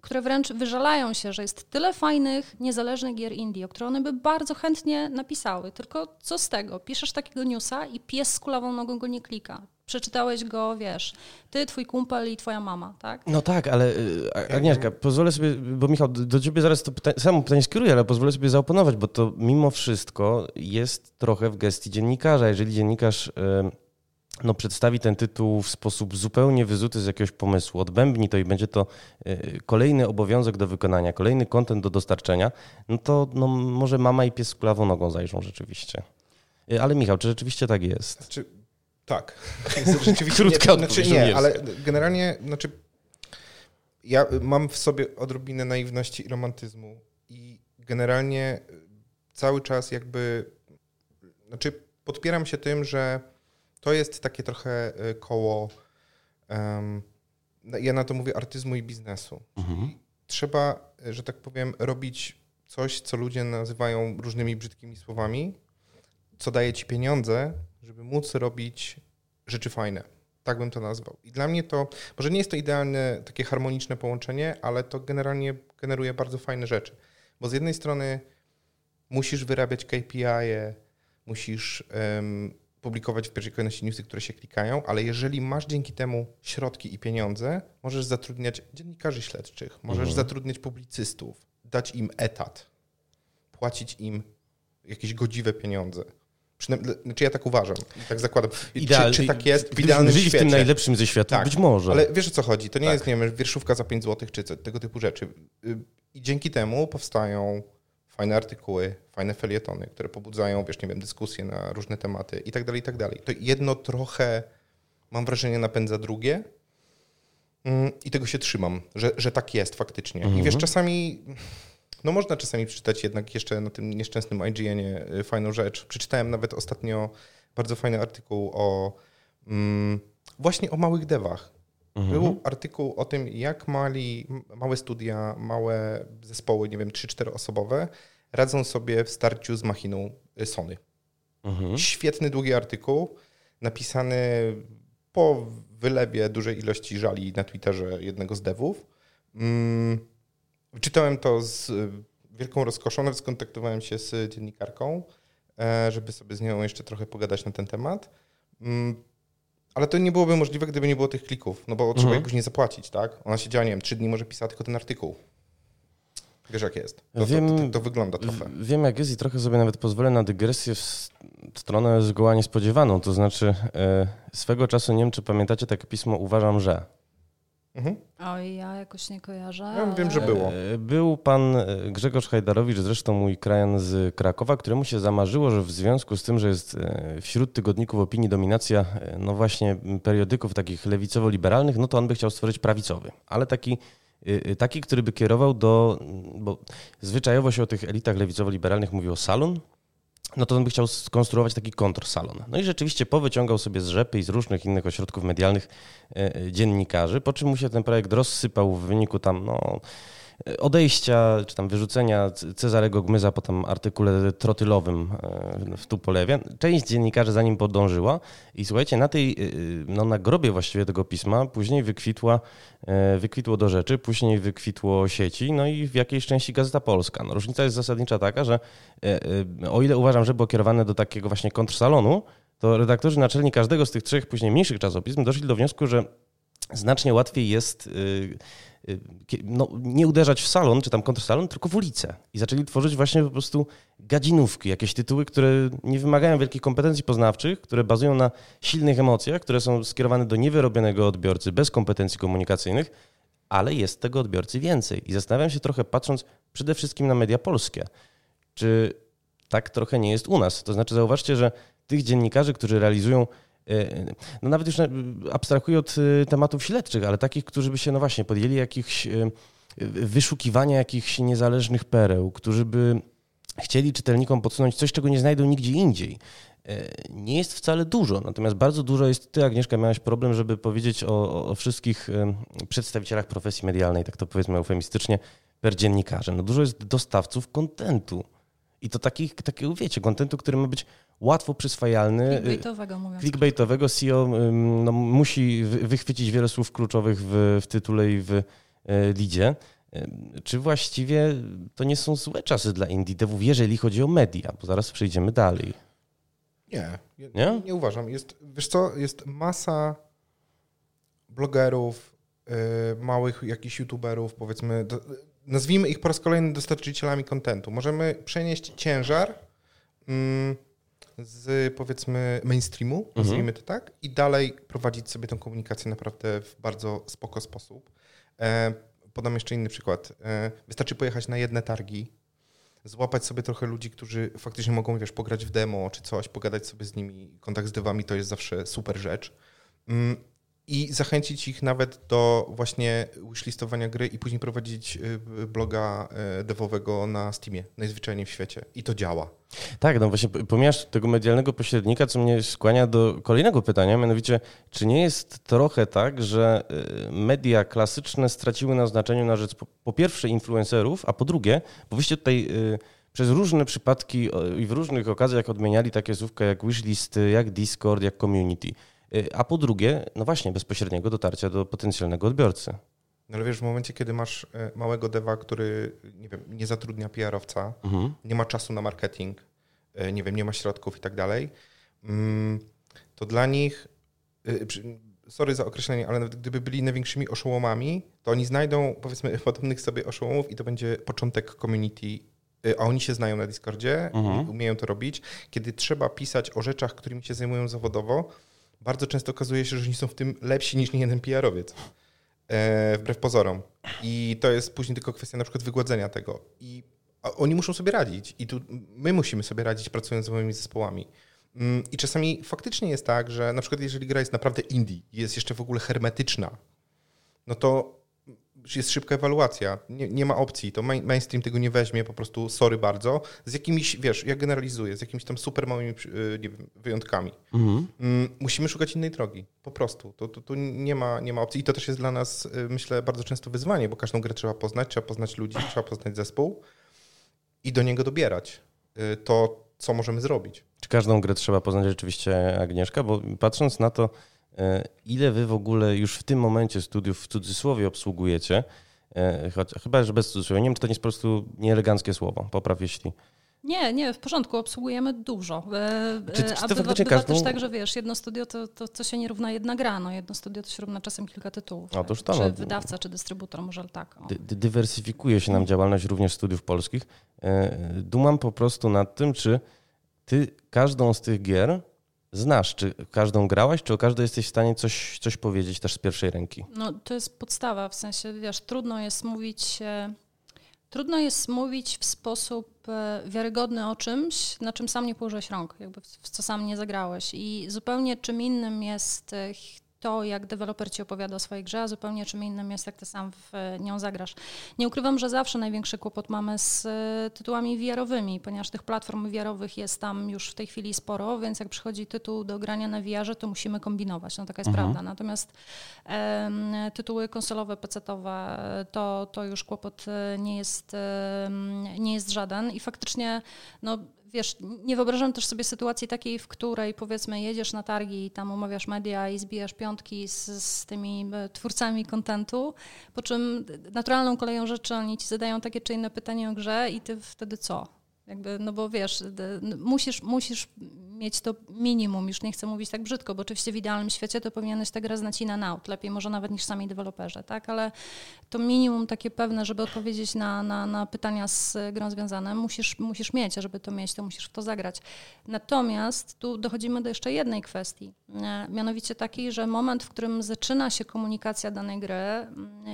które wręcz wyżalają się, że jest tyle fajnych, niezależnych gier indie, o które one by bardzo chętnie napisały. Tylko co z tego? Piszesz takiego newsa i pies z kulawą nogą go nie klika przeczytałeś go, wiesz, ty, twój kumpel i twoja mama, tak? No tak, ale y, Agnieszka, pozwolę sobie, bo Michał, do ciebie zaraz to pytanie, samo pytanie skieruję, ale pozwolę sobie zaoponować, bo to mimo wszystko jest trochę w gestii dziennikarza. Jeżeli dziennikarz y, no, przedstawi ten tytuł w sposób zupełnie wyzuty z jakiegoś pomysłu, odbębni to i będzie to y, kolejny obowiązek do wykonania, kolejny kontent do dostarczenia, no to no, może mama i pies z kulawą nogą zajrzą rzeczywiście. Ale Michał, czy rzeczywiście tak jest? Znaczy, tak. *laughs* Rzeczywiście Krótka nie, znaczy, nie, ale generalnie, znaczy, ja mam w sobie odrobinę naiwności i romantyzmu i generalnie cały czas jakby, znaczy podpieram się tym, że to jest takie trochę e, koło, um, ja na to mówię artyzmu i biznesu. Mhm. Trzeba, że tak powiem, robić coś, co ludzie nazywają różnymi brzydkimi słowami, co daje ci pieniądze, żeby móc robić rzeczy fajne. Tak bym to nazwał. I dla mnie to, może nie jest to idealne takie harmoniczne połączenie, ale to generalnie generuje bardzo fajne rzeczy. Bo z jednej strony musisz wyrabiać KPI, -e, musisz um, publikować w pierwszej kolejności newsy, które się klikają, ale jeżeli masz dzięki temu środki i pieniądze, możesz zatrudniać dziennikarzy śledczych, możesz mhm. zatrudniać publicystów, dać im etat, płacić im jakieś godziwe pieniądze. Znaczy ja tak uważam, tak zakładam. Ideal, czy, czy tak jest w idealnym żyli w tym najlepszym ze świata? Tak, być może. Ale wiesz o co chodzi? To nie tak. jest, nie wiem, wierszówka za 5 zł czy tego typu rzeczy. Y, I dzięki temu powstają fajne artykuły, fajne felietony, które pobudzają, wiesz, nie wiem, dyskusje na różne tematy i tak dalej, i tak dalej. To jedno trochę, mam wrażenie, napędza drugie mm, i tego się trzymam, że, że tak jest faktycznie. Mhm. I wiesz, czasami no można czasami przeczytać jednak jeszcze na tym nieszczęsnym IGN-ie y, fajną rzecz. Przeczytałem nawet ostatnio bardzo fajny artykuł o mm, właśnie o małych dewach. Mhm. Był artykuł o tym, jak mali, małe studia, małe zespoły, nie wiem, 3-4 osobowe radzą sobie w starciu z machiną y, Sony. Mhm. Świetny, długi artykuł, napisany po wylewie dużej ilości żali na Twitterze jednego z devów. Mm, Czytałem to z y, wielką rozkoszą, nawet skontaktowałem się z dziennikarką, e, żeby sobie z nią jeszcze trochę pogadać na ten temat. Mm, ale to nie byłoby możliwe, gdyby nie było tych klików, no bo mhm. trzeba je później zapłacić, tak? Ona siedziała, nie wiem, trzy dni może pisała tylko ten artykuł. Wiesz jak jest. To, wiem, to, to, to, wygląda trochę. Wiem jak jest i trochę sobie nawet pozwolę na dygresję w stronę zgoła niespodziewaną. To znaczy e, swego czasu, nie wiem czy pamiętacie takie pismo Uważam, że Mhm. Oj, ja jakoś nie kojarzę. Ja ale... wiem, że było. E, był pan e, Grzegorz Hajdarowicz, zresztą mój krajan z Krakowa, któremu się zamarzyło, że w związku z tym, że jest e, wśród tygodników opinii dominacja, no właśnie periodyków takich lewicowo-liberalnych, no to on by chciał stworzyć prawicowy, ale taki taki, który by kierował do, bo zwyczajowo się o tych elitach lewicowo-liberalnych mówi o salon, no to on by chciał skonstruować taki kontrsalon. No i rzeczywiście powyciągał sobie z rzepy i z różnych innych ośrodków medialnych e, e, dziennikarzy, po czym mu się ten projekt rozsypał w wyniku tam, no odejścia, czy tam wyrzucenia Cezarego Gmyza po tam artykule trotylowym e, w Tupolewie. Część dziennikarzy za nim podążyła i słuchajcie, na tej, e, no na grobie właściwie tego pisma później wykwitła, e, wykwitło do rzeczy, później wykwitło sieci, no i w jakiejś części Gazeta Polska. No, różnica jest zasadnicza taka, że o ile uważam, że było kierowane do takiego właśnie kontrsalonu, to redaktorzy naczelni każdego z tych trzech później mniejszych czasopism doszli do wniosku, że znacznie łatwiej jest no, nie uderzać w salon czy tam kontrsalon, tylko w ulicę. I zaczęli tworzyć właśnie po prostu gadzinówki, jakieś tytuły, które nie wymagają wielkich kompetencji poznawczych, które bazują na silnych emocjach, które są skierowane do niewyrobionego odbiorcy bez kompetencji komunikacyjnych, ale jest tego odbiorcy więcej. I zastanawiam się trochę, patrząc przede wszystkim na media polskie, czy tak trochę nie jest u nas. To znaczy, zauważcie, że tych dziennikarzy, którzy realizują no nawet już abstrahuję od e, tematów śledczych, ale takich, którzy by się, no właśnie, podjęli jakichś e, wyszukiwania jakichś niezależnych pereł, którzy by chcieli czytelnikom podsunąć coś, czego nie znajdą nigdzie indziej. Nie jest wcale dużo, natomiast bardzo dużo jest. Ty, Agnieszka, miałaś problem, żeby powiedzieć o, o wszystkich przedstawicielach profesji medialnej, tak to powiedzmy eufemistycznie, per dziennikarze. No dużo jest dostawców kontentu. I to takich, takiego, wiecie, kontentu, który ma być łatwo przyswajalny. Clickbaitowego mówiąc. Clickbaitowego CEO no, musi wychwycić wiele słów kluczowych w, w tytule i w e, lidzie. Czy właściwie to nie są złe czasy dla indie devów, jeżeli chodzi o media? Bo zaraz przejdziemy dalej. Nie, nie, nie uważam. Jest, wiesz co, jest masa blogerów, yy, małych jakichś youtuberów, powiedzmy, nazwijmy ich po raz kolejny dostarczycielami kontentu. Możemy przenieść ciężar mm, z powiedzmy mainstreamu, mhm. nazwijmy to tak, i dalej prowadzić sobie tę komunikację naprawdę w bardzo spoko sposób. E, podam jeszcze inny przykład. E, wystarczy pojechać na jedne targi, złapać sobie trochę ludzi, którzy faktycznie mogą, wiesz, pograć w demo czy coś, pogadać sobie z nimi. Kontakt z dewami to jest zawsze super rzecz. Mm, i zachęcić ich nawet do właśnie wishlistowania gry i później prowadzić y, bloga y, devowego na Steamie, najzwyczajniej w świecie. I to działa. Tak, no właśnie pomijasz tego medialnego pośrednika, co mnie skłania do kolejnego pytania, mianowicie, czy nie jest trochę tak, że y, media klasyczne straciły na znaczeniu na rzecz po, po pierwsze influencerów, a po drugie, bo wyście tutaj przez różne przypadki i w różnych okazjach odmieniali takie słówka jak wishlist, jak Discord, jak community. Y, a po drugie, no właśnie, bezpośredniego dotarcia do potencjalnego odbiorcy. No ale wiesz, w momencie, kiedy masz e, małego dewa, który nie, wiem, nie zatrudnia PR-owca, mhm. nie ma czasu na marketing, e, nie wiem, nie ma środków i tak dalej, mm, to dla nich, sorry za określenie, ale nawet gdyby byli największymi oszołomami, to oni znajdą, powiedzmy, *laughs* podobnych sobie oszołomów i to będzie początek community a oni się znają na Discordzie mhm. i umieją to robić. Kiedy trzeba pisać o rzeczach, którymi się zajmują zawodowo, bardzo często okazuje się, że oni są w tym lepsi niż jeden PR-owiec. E, wbrew pozorom. I to jest później tylko kwestia na przykład wygładzenia tego. I oni muszą sobie radzić. I tu my musimy sobie radzić pracując z moimi zespołami. Mm, I czasami faktycznie jest tak, że na przykład jeżeli gra jest naprawdę indie, jest jeszcze w ogóle hermetyczna, no to jest szybka ewaluacja, nie, nie ma opcji, to main, mainstream tego nie weźmie, po prostu sorry bardzo, z jakimiś, wiesz, ja generalizuję, z jakimiś tam super małymi y, wiem, wyjątkami. Mhm. Mm, musimy szukać innej drogi, po prostu. To, to, to, nie, ma, nie ma opcji i to też jest dla nas, y, myślę, bardzo często wyzwanie, bo każdą grę trzeba poznać, trzeba poznać ludzi, trzeba poznać zespół i do niego dobierać y, to, co możemy zrobić. Czy każdą grę trzeba poznać rzeczywiście, Agnieszka? Bo patrząc na to, ile wy w ogóle już w tym momencie studiów w cudzysłowie obsługujecie? E, choć, chyba, że bez cudzysłowia. Nie wiem, czy to nie jest po prostu nieeleganckie słowo. Popraw, jeśli... Nie, nie, w porządku, obsługujemy dużo. E, czy, czy to bywa, bywa też tak, że wiesz, jedno studio to, to, to się nie równa jedna gra, no jedno studio to się równa czasem kilka tytułów. Otóż to, czy no, wydawca, czy dystrybutor, może tak. Dy, dywersyfikuje się nam działalność również studiów polskich. Dumam po prostu nad tym, czy ty każdą z tych gier znasz? Czy każdą grałaś, czy o każdej jesteś w stanie coś, coś powiedzieć też z pierwszej ręki? No to jest podstawa, w sensie, wiesz, trudno jest mówić... Trudno jest mówić w sposób e, wiarygodny o czymś, na czym sam nie położyłeś rąk, jakby w co sam nie zagrałeś. I zupełnie czym innym jest e, to, jak deweloper ci opowiada o swojej grze, a zupełnie czym innym jest, jak ty sam w nią zagrasz. Nie ukrywam, że zawsze największy kłopot mamy z e, tytułami VR-owymi, ponieważ tych platform VR-owych jest tam już w tej chwili sporo, więc jak przychodzi tytuł do grania na VR-ze, to musimy kombinować. No taka jest mhm. prawda. Natomiast e, tytuły konsolowe, PC-owe, to, to już kłopot e, nie jest, e, nie jest żaden i faktycznie no, wiesz, nie wyobrażam też sobie sytuacji takiej, w której powiedzmy jedziesz na targi i tam umawiasz media i zbijasz piątki z, z tymi e, twórcami kontentu, po czym naturalną koleją rzeczy oni ci zadają takie czy inne pytanie o grze i ty wtedy co? Jakby, no bo wiesz, musisz, musisz mieć to minimum, już nie chcę mówić tak brzydko, bo oczywiście w idealnym świecie to powinieneś tę grę znać in and out, lepiej może nawet niż sami deweloperzy, tak? Ale to minimum takie pewne, żeby odpowiedzieć na, na, na pytania z grą związane, musisz, musisz mieć, a żeby to mieć, to musisz w to zagrać. Natomiast tu dochodzimy do jeszcze jednej kwestii, mianowicie takiej, że moment, w którym zaczyna się komunikacja danej gry,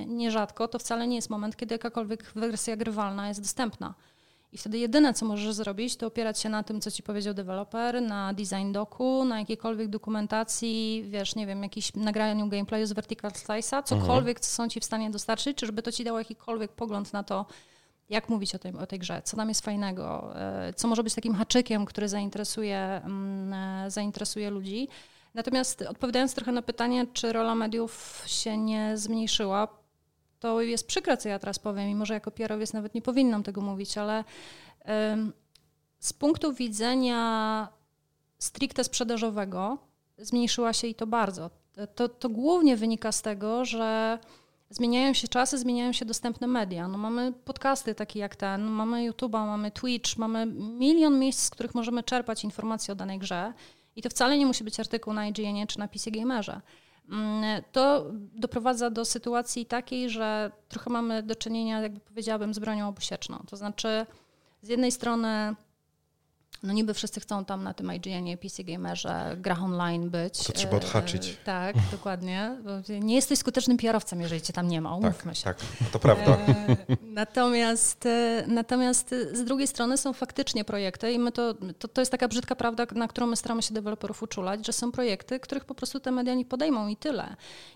nierzadko to wcale nie jest moment, kiedy jakakolwiek wersja grywalna jest dostępna. I wtedy jedyne, co możesz zrobić, to opierać się na tym, co ci powiedział deweloper, na design doku, na jakiejkolwiek dokumentacji, wiesz, nie wiem, jakiś nagraniu gameplayu z Vertical Slice'a, cokolwiek, co są ci w stanie dostarczyć, żeby to ci dało jakikolwiek pogląd na to, jak mówić o tej, o tej grze, co tam jest fajnego, e, co może być takim haczykiem, który zainteresuje, mm, e, zainteresuje ludzi. Natomiast odpowiadając trochę na pytanie, czy rola mediów się nie zmniejszyła, to jest przykre, co ja teraz powiem, i może jako PR-owiec nawet nie powinnam tego mówić, ale z punktu widzenia stricte sprzedażowego zmniejszyła się i to bardzo. To, to głównie wynika z tego, że zmieniają się czasy, zmieniają się dostępne media. No mamy podcasty takie jak ten, mamy YouTube'a, mamy Twitch, mamy milion miejsc, z których możemy czerpać informacje o danej grze. I to wcale nie musi być artykuł na IGN czy na PC Gamerze. Mm, to doprowadza do sytuacji takiej, że trochę mamy do czynienia, jakby powiedziałabym, z bronią obusieczną. To znaczy, z jednej strony no niby wszyscy chcą tam na tym IGN-ie, PC Gamerze, grach online być. To trzeba odhaczyć. E, tak, *laughs* dokładnie. Nie jesteś skutecznym PR-owcem, jeżeli cię tam nie ma, umówmy tak, się. Tak, to prawda. E, natomiast, e, natomiast z drugiej strony są faktycznie projekty i my to, to, to jest taka brzydka prawda, na którą my staramy się deweloperów uczulać, że są projekty, których po prostu te media nie podejmą i tyle.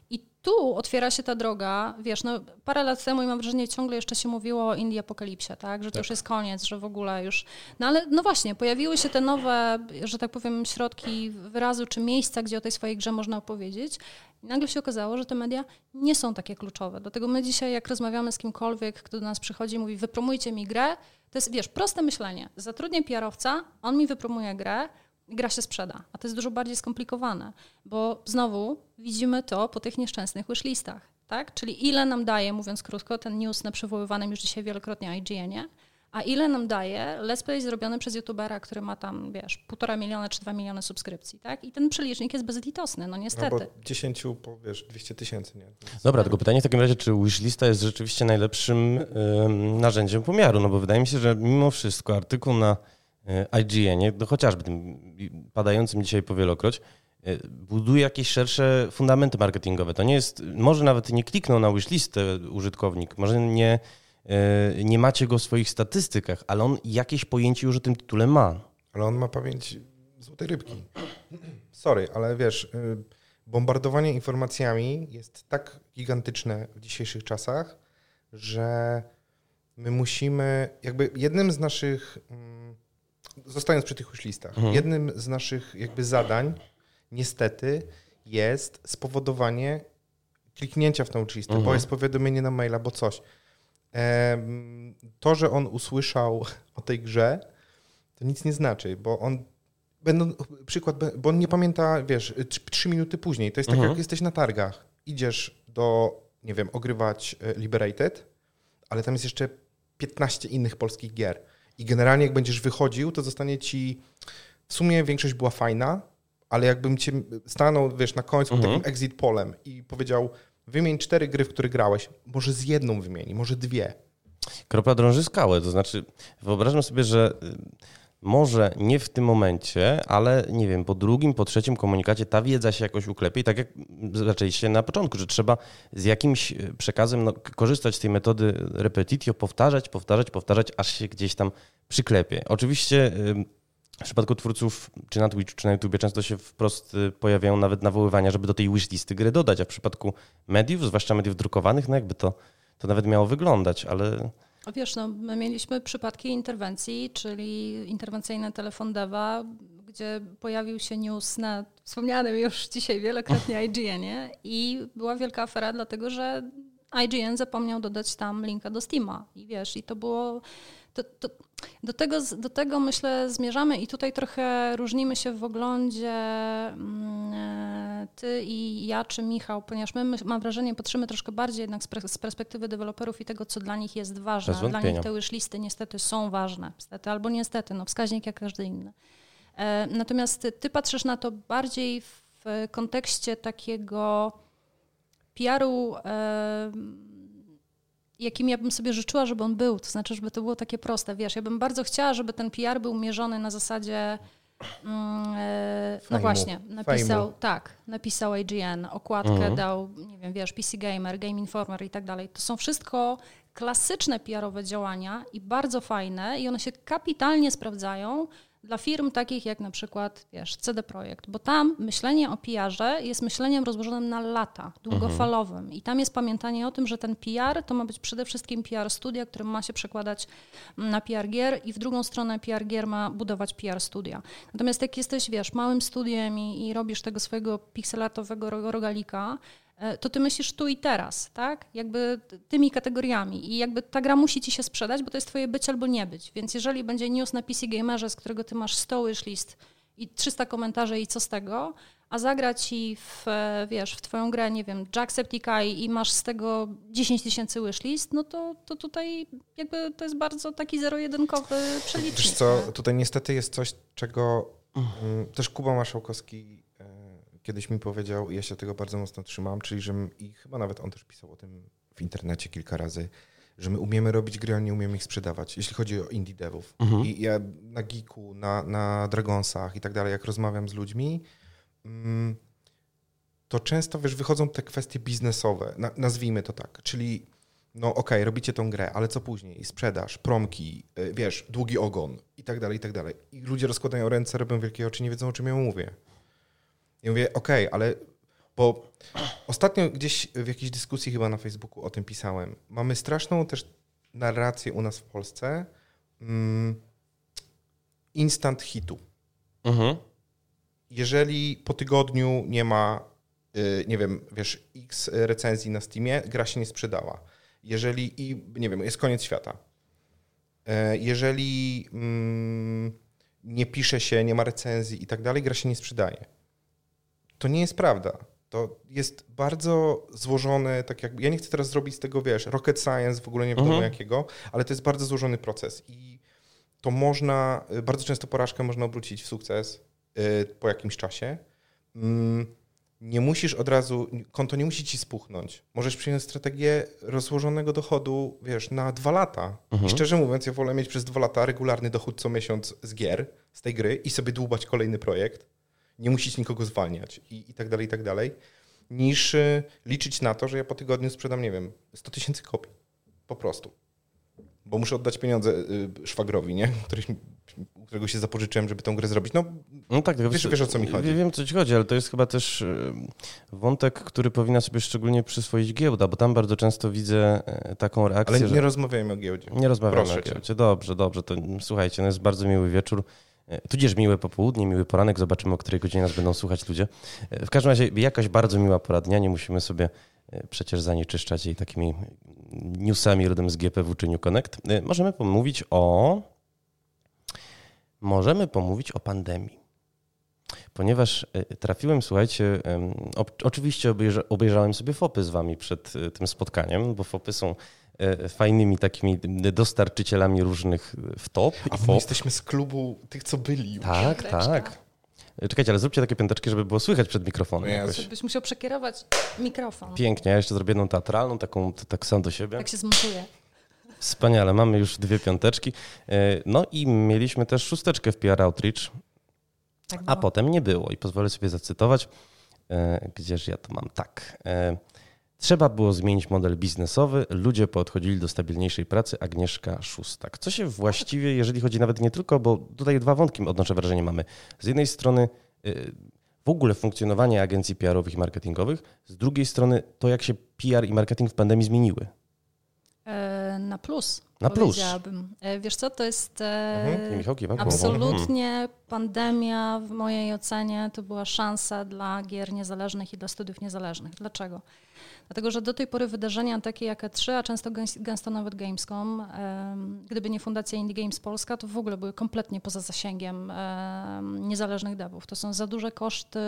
I tu otwiera się ta droga, wiesz, no parę lat temu i mam wrażenie ciągle jeszcze się mówiło o Indii Apokalipsie, tak, że to tak. już jest koniec, że w ogóle już, no ale no właśnie, pojawiły się te nowe, że tak powiem, środki wyrazu czy miejsca, gdzie o tej swojej grze można opowiedzieć i nagle się okazało, że te media nie są takie kluczowe. Dlatego my dzisiaj, jak rozmawiamy z kimkolwiek, kto do nas przychodzi i mówi, wypromujcie mi grę, to jest, wiesz, proste myślenie. Zatrudnię PR-owca, on mi wypromuje grę, gra się sprzeda. A to jest dużo bardziej skomplikowane, bo znowu widzimy to po tych nieszczęsnych wishlistach, tak? Czyli ile nam daje, mówiąc krótko, ten news na przywoływanym już dzisiaj wielokrotnie IGN-ie, a ile nam daje let's play zrobiony przez youtubera, który ma tam, wiesz, półtora miliona czy dwa miliony subskrypcji, tak? I ten przelicznik jest bezlitosny, no niestety. No bo 10 po, wiesz, 200 tysięcy, nie? Dobra, tylko pytanie w takim razie, czy wishlista jest rzeczywiście najlepszym narzędziem pomiaru? No bo wydaje mi się, że mimo wszystko artykuł na IGN, no chociażby tym padającym dzisiaj powielokroć, e, buduje jakieś szersze fundamenty marketingowe. To nie jest, może nawet nie kliknął na wishlistę użytkownik, może nie, e, nie macie go w swoich statystykach, ale on jakieś pojęcie już o tym tytule ma. Ale on ma pamięć złotej rybki. Sorry, ale wiesz, y, bombardowanie informacjami jest tak gigantyczne w dzisiejszych czasach, że my musimy, jakby jednym z naszych mm, zostając przy tych już listach, mhm. jednym z naszych jakby zadań niestety jest spowodowanie kliknięcia w tą listę, mhm. bo jest powiadomienie na maila, bo coś. To, że on usłyszał *laughs* o tej grze, to nic nie znaczy, bo on będą, przykład, bo on nie pamięta, wiesz, trzy minuty później. To jest tak, mhm. jak jesteś na targach. Idziesz do, nie wiem, ogrywać e, Liberated, ale tam jest jeszcze 15 innych polskich gier. I generalnie jak będziesz wychodził, to zostanie ci, w sumie większość była fajna, ale jakbym cię stanął, wiesz, na końcu mhm. takim exit polem i powiedział, wymień cztery gry, w które grałeś, może z jedną wymieni, może dwie. Kropla drąży skałę, to znaczy wyobrażam sobie, że może nie w tym momencie, ale nie wiem, po drugim, po trzecim komunikacie ta wiedza się jakoś uklepie i tak jak zaczęliście na początku, że trzeba z jakimś e, przekazem no, korzystać z tej metody repetitio, powtarzać, powtarzać, powtarzać, aż się gdzieś tam przyklepie. Oczywiście w przypadku twórców, czy na Twitchu, czy na YouTube, często się wprost e, pojawiają nawet nawoływania, żeby do tej wishlisty gry dodać, a w przypadku mediów, zwłaszcza mediów drukowanych, no jakby to, to nawet miało wyglądać, ale Wiesz, no, my mieliśmy przypadki interwencji, czyli interwencyjny telefon Deva, gdzie pojawił się news na wspomnianym już dzisiaj wielokrotnie IGN-ie i była wielka afera, dlatego że IGN zapomniał dodać tam linka do Steama. I wiesz, i to było to, do, tego, do tego myślę zmierzamy i tutaj trochę różnimy się w oglądzie mm, e, ty i ja czy Michał, ponieważ my, mam wrażenie, patrzymy troszkę bardziej jednak z perspektywy deweloperów i tego, co dla nich jest ważne. Dla nich te już listy niestety są ważne, niestety albo niestety, no wskaźnik jak każdy inny. E, natomiast ty, ty patrzysz na to bardziej w kontekście takiego PR-u jakim ja bym sobie życzyła, żeby on był. To znaczy, żeby to było takie proste. Wiesz, ja bym bardzo chciała, żeby ten PR był mierzony na zasadzie. Mm, e, no właśnie, napisał, Fajmu. tak, napisał IGN, okładkę mhm. dał, nie wiem, wiesz, PC Gamer, Game Informer i tak dalej. To są wszystko klasyczne PR-owe działania i bardzo fajne i one się kapitalnie sprawdzają dla firm takich jak na przykład, wiesz, CD Projekt, bo tam myślenie o PR-ze jest myśleniem rozłożonym na lata, długofalowym mhm. i tam jest pamiętanie o tym, że ten PR to ma być przede wszystkim PR studia, który ma się przekładać na PR gier i w drugą stronę PR gier ma budować PR studia. Natomiast jak jesteś, wiesz, małym studiem i, i robisz tego swojego pixelatowego rogalika, to ty myślisz tu i teraz, tak? Jakby tymi kategoriami i jakby ta gra musi ci się sprzedać, bo to jest twoje być albo nie być. Więc jeżeli będzie news na PC Gamerze, z którego ty masz 100 list i 300 komentarzy i co z tego, a zagra ci w, e, wiesz, w twoją grę, nie wiem, Jacksepticeye i masz z tego 10 tysięcy wishlist, no to, to tutaj jakby to jest bardzo taki zero-jedynkowy przelicznik. Wiesz co, tutaj niestety jest coś, czego mm, też Kuba Maszałkowski kiedyś mi powiedział, i ja się tego bardzo mocno trzymam, czyli że my, i chyba nawet on też pisał o tym w internecie kilka razy, że my umiemy robić gry, a nie umiemy ich sprzedawać, jeśli chodzi o indie devów. Mhm. I ja na Geeku, na, na Dragonsach i tak dalej, jak rozmawiam z ludźmi, mm, to często, wiesz, wychodzą te kwestie biznesowe, na, nazwijmy to tak, czyli no okej, okay, robicie tą grę, ale co później? Sprzedaż, promki, y, wiesz, długi ogon i tak dalej, i tak dalej. I ludzie rozkładają ręce, robią wielkie oczy, nie wiedzą, o czym ja mówię. I mówię, okej, okay, ale bo ostatnio gdzieś w jakiejś dyskusji chyba na Facebooku o tym pisałem. Mamy straszną też narrację u nas w Polsce mm, instant hitu. Mhm. Jeżeli po tygodniu nie ma, y, nie wiem, wiesz, x recenzji na Steamie, gra się nie sprzedała. Jeżeli i, nie wiem, jest koniec świata. E, jeżeli mm, nie pisze się, nie ma recenzji i tak dalej, gra się nie sprzedaje to nie jest prawda. To jest bardzo złożony, tak jak. Ja nie chcę teraz zrobić z tego, wiesz, rocket science, w ogóle nie wiadomo mhm. jakiego, ale to jest bardzo złożony proces i to można, bardzo często porażkę można obrócić w sukces y, po jakimś czasie. Mm, nie musisz od razu, konto nie musi ci spuchnąć. Możesz przyjąć strategię rozłożonego dochodu, wiesz, na dwa lata. Mhm. I szczerze mówiąc, ja wolę mieć przez dwa lata regularny dochód co miesiąc z gier, z tej gry i sobie dłubać kolejny projekt, nie musisz nikogo zwalniać i, i tak dalej, i tak dalej, niż y, liczyć na to, że ja po tygodniu sprzedam, nie wiem, 100 tysięcy kopii. Po prostu. Bo muszę oddać pieniądze y, szwagrowi, nie? Któryś, którego się zapożyczyłem, żeby tę grę zrobić. No, no tak, wiesz, wiesz, o co mi chodzi. Wiem, co ci chodzi, ale to jest chyba też y, wątek, który powinna sobie szczególnie przyswoić giełda, bo tam bardzo często widzę taką reakcję. Ale nie że... rozmawiajmy o giełdzie. Nie rozmawiamy Proszę o giełdzie. Cię. Dobrze, dobrze. To słuchajcie, no jest bardzo miły wieczór. E, tudzież miłe popołudnie, miły poranek. Zobaczymy, o której godzinie nas będą słuchać ludzie. E, w każdym razie jakaś bardzo miła pora dnia. Nie musimy sobie e, przecież zanieczyszczać jej takimi newsami rodem z GPW czy New Connect. Możemy pomówić o... Możemy pomówić o pandemii. Ponieważ trafiłem, słuchajcie, oczywiście obejrzałem sobie FOPy z wami przed tym spotkaniem, bo FOPy są fajnymi takimi dostarczycielami różnych wtop. A my jesteśmy z klubu tych, co byli już. Tak, tak. E, czekajcie, ale zróbcie takie piąteczki, żeby było słychać przed mikrofonem. Jakoś. Byś musiał przekierować mikrofon. Pięknie, ja jeszcze zrobię jedną teatralną, taką tak sam do siebie. Tak się zmontuje. Wspaniale, mamy już dwie piąteczki. E, no i mieliśmy też szósteczkę w PR Outreach, tak a potem nie było. I pozwolę sobie zacytować, gdzież ja to mam tak. Trzeba było zmienić model biznesowy, ludzie podchodzili do stabilniejszej pracy. Agnieszka Szóstak. Co się właściwie, jeżeli chodzi nawet nie tylko, bo tutaj dwa wątki odnoszę wrażenie mamy. Z jednej strony y, w ogóle funkcjonowanie agencji PR-owych i marketingowych, z drugiej strony to, jak się PR i marketing w pandemii zmieniły. E, na plus. Na plus. E, wiesz co, to jest e, Mhm, absolutnie pandemia w mojej ocenie to była szansa dla gier niezależnych i dla studiów niezależnych. Dlaczego? Dlatego, że do tej pory wydarzenia takie jak E3, a często gęs- gęsto nawet Gamescom, gdyby nie Fundacja Indie Games Polska, to w ogóle były kompletnie poza zasięgiem em, niezależnych devów. To są za duże koszty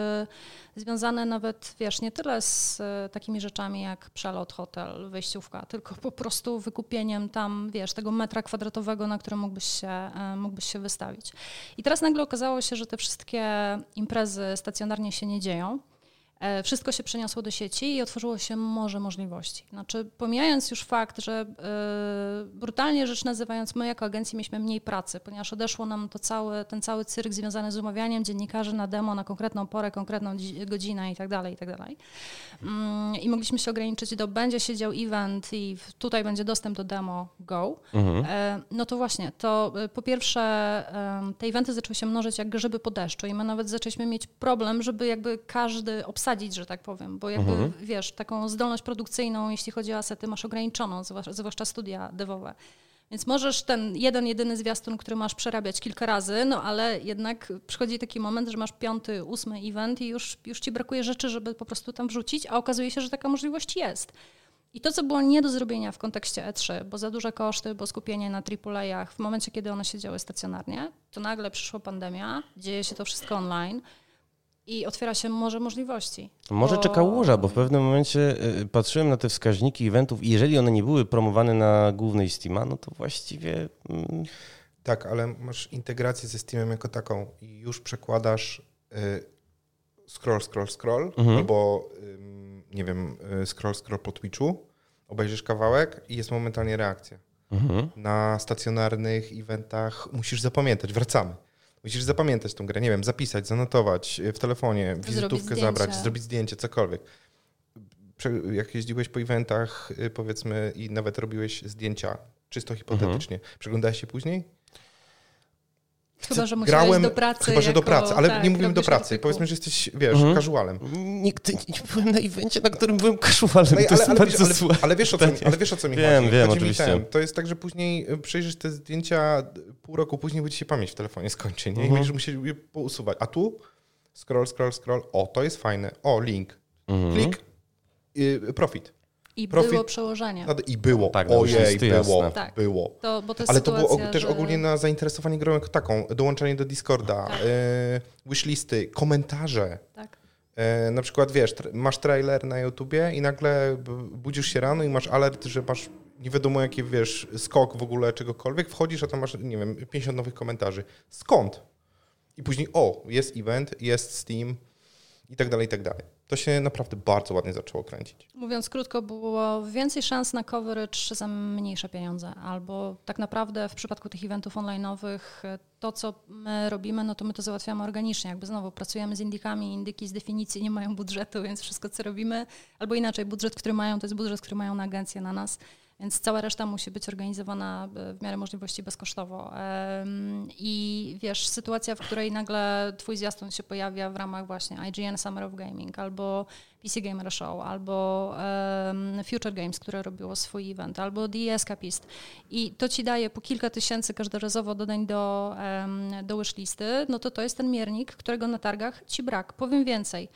związane nawet, wiesz, nie tyle z e, takimi rzeczami jak przelot, hotel, wejściówka, tylko po prostu wykupieniem tam, wiesz, tego metra kwadratowego, na którym mógłbyś się, e, mógłbyś się wystawić. I teraz nagle okazało się, że te wszystkie imprezy stacjonarnie się nie dzieją. E, Wszystko się przeniosło do sieci i otworzyło się morze możliwości. Znaczy, pomijając już fakt, że e, brutalnie rzecz nazywając, my jako agencji mieliśmy mniej pracy, ponieważ odeszło nam to cały, ten cały cyrk związany z umawianiem dziennikarzy na demo na konkretną porę, konkretną dzi- godzinę i tak dalej, i tak dalej. Mm, I mogliśmy się ograniczyć do będzie się dział event i tutaj będzie dostęp do demo, go. Mhm. E, No to właśnie, to po pierwsze te eventy zaczęły się mnożyć jak grzyby po deszczu i my nawet zaczęliśmy mieć problem, żeby jakby każdy że tak powiem, bo jakby Mhm. wiesz, taką zdolność produkcyjną, jeśli chodzi o asety, masz ograniczoną, zwłasz- zwłaszcza studia devowe. Więc możesz ten jeden, jedyny zwiastun, który masz przerabiać kilka razy, no ale jednak przychodzi taki moment, że masz piąty, ósmy event i już, już ci brakuje rzeczy, żeby po prostu tam wrzucić, a okazuje się, że taka możliwość jest. I to, co było nie do zrobienia w kontekście E3, bo za duże koszty, bo skupienie na AAA-ach, w momencie, kiedy one się działy stacjonarnie, to nagle przyszła pandemia, dzieje się to wszystko online i otwiera się morze możliwości. Może Bo- czeka łoża, bo w pewnym momencie y, patrzyłem na te wskaźniki eventów i jeżeli one nie były promowane na głównej Steama, no to właściwie mm, Tak, ale masz integrację ze Steamem jako taką i już przekładasz y, scroll, scroll, scroll, Mhm. albo nie wiem, y, scroll, scroll po Twitchu, obejrzysz kawałek i jest momentalnie reakcja. mhm. Na stacjonarnych eventach musisz zapamiętać, wracamy. Musisz zapamiętać tą grę, nie wiem, zapisać, zanotować y, w telefonie, wizytówkę zabrać, zrobić zdjęcie, cokolwiek. Jak jeździłeś po eventach, y, powiedzmy, i nawet robiłeś zdjęcia, czysto hipotetycznie, przeglądałeś się później? Chyba, że musiałeś Grałem, do pracy. chyba, że do jako- pracy, ale tak, nie mówimy do pracy. artykuł. Powiedzmy, że jesteś, wiesz, Mhm. casualem. Nigdy nie byłem na evencie, na którym byłem casualem. No ale, ale, ale, ale, wiesz, o co, mi- ale wiesz o co mi Wiem, chodzi. wiem, chodzi oczywiście. ten, to jest tak, że później y, przejrzysz te zdjęcia pół roku później, bo ci się pamięć w telefonie skończy, nie? I Mhm. będziesz musiał je pousuwać. A tu scroll, scroll, scroll. O, to jest fajne. O, link. Mhm. Klik. Y, profit. I Profit- było przełożenie. I było. Tak, Ojej, było. Tak. Było. To, bo to Ale to było też że... ogólnie na zainteresowanie grą jako taką. Dołączenie do Discorda, Tak. y, wishlisty, komentarze. Tak. E, na przykład, wiesz, masz trailer na YouTubie i nagle budzisz się rano i masz alert, że masz nie wiadomo jaki, wiesz, skok w ogóle czegokolwiek, wchodzisz, a tam masz, nie wiem, 50 nowych komentarzy. Skąd? I później, o, jest event, jest Steam i tak dalej, i tak dalej. To się naprawdę bardzo ładnie zaczęło kręcić. Mówiąc krótko, było więcej szans na coverage za mniejsze pieniądze, albo tak naprawdę w przypadku tych eventów online'owych e, to, co my robimy, no to my to załatwiamy organicznie. Jakby znowu pracujemy z indykami, indyki z definicji nie mają budżetu, więc wszystko, co robimy, albo inaczej, budżet, który mają, to jest budżet, który mają na agencję, na nas. Więc cała reszta musi być organizowana e, w miarę możliwości bezkosztowo. I wiesz, sytuacja, w której nagle twój zwiastun się pojawia w ramach właśnie IGN Summer of Gaming albo PC Gamer Show, albo Future Games, które robiło swój event, albo The Escapist. I to ci daje po kilka tysięcy każdorazowo dodań do, do wishlisty, no to to jest ten miernik, którego na targach ci brak. Powiem więcej.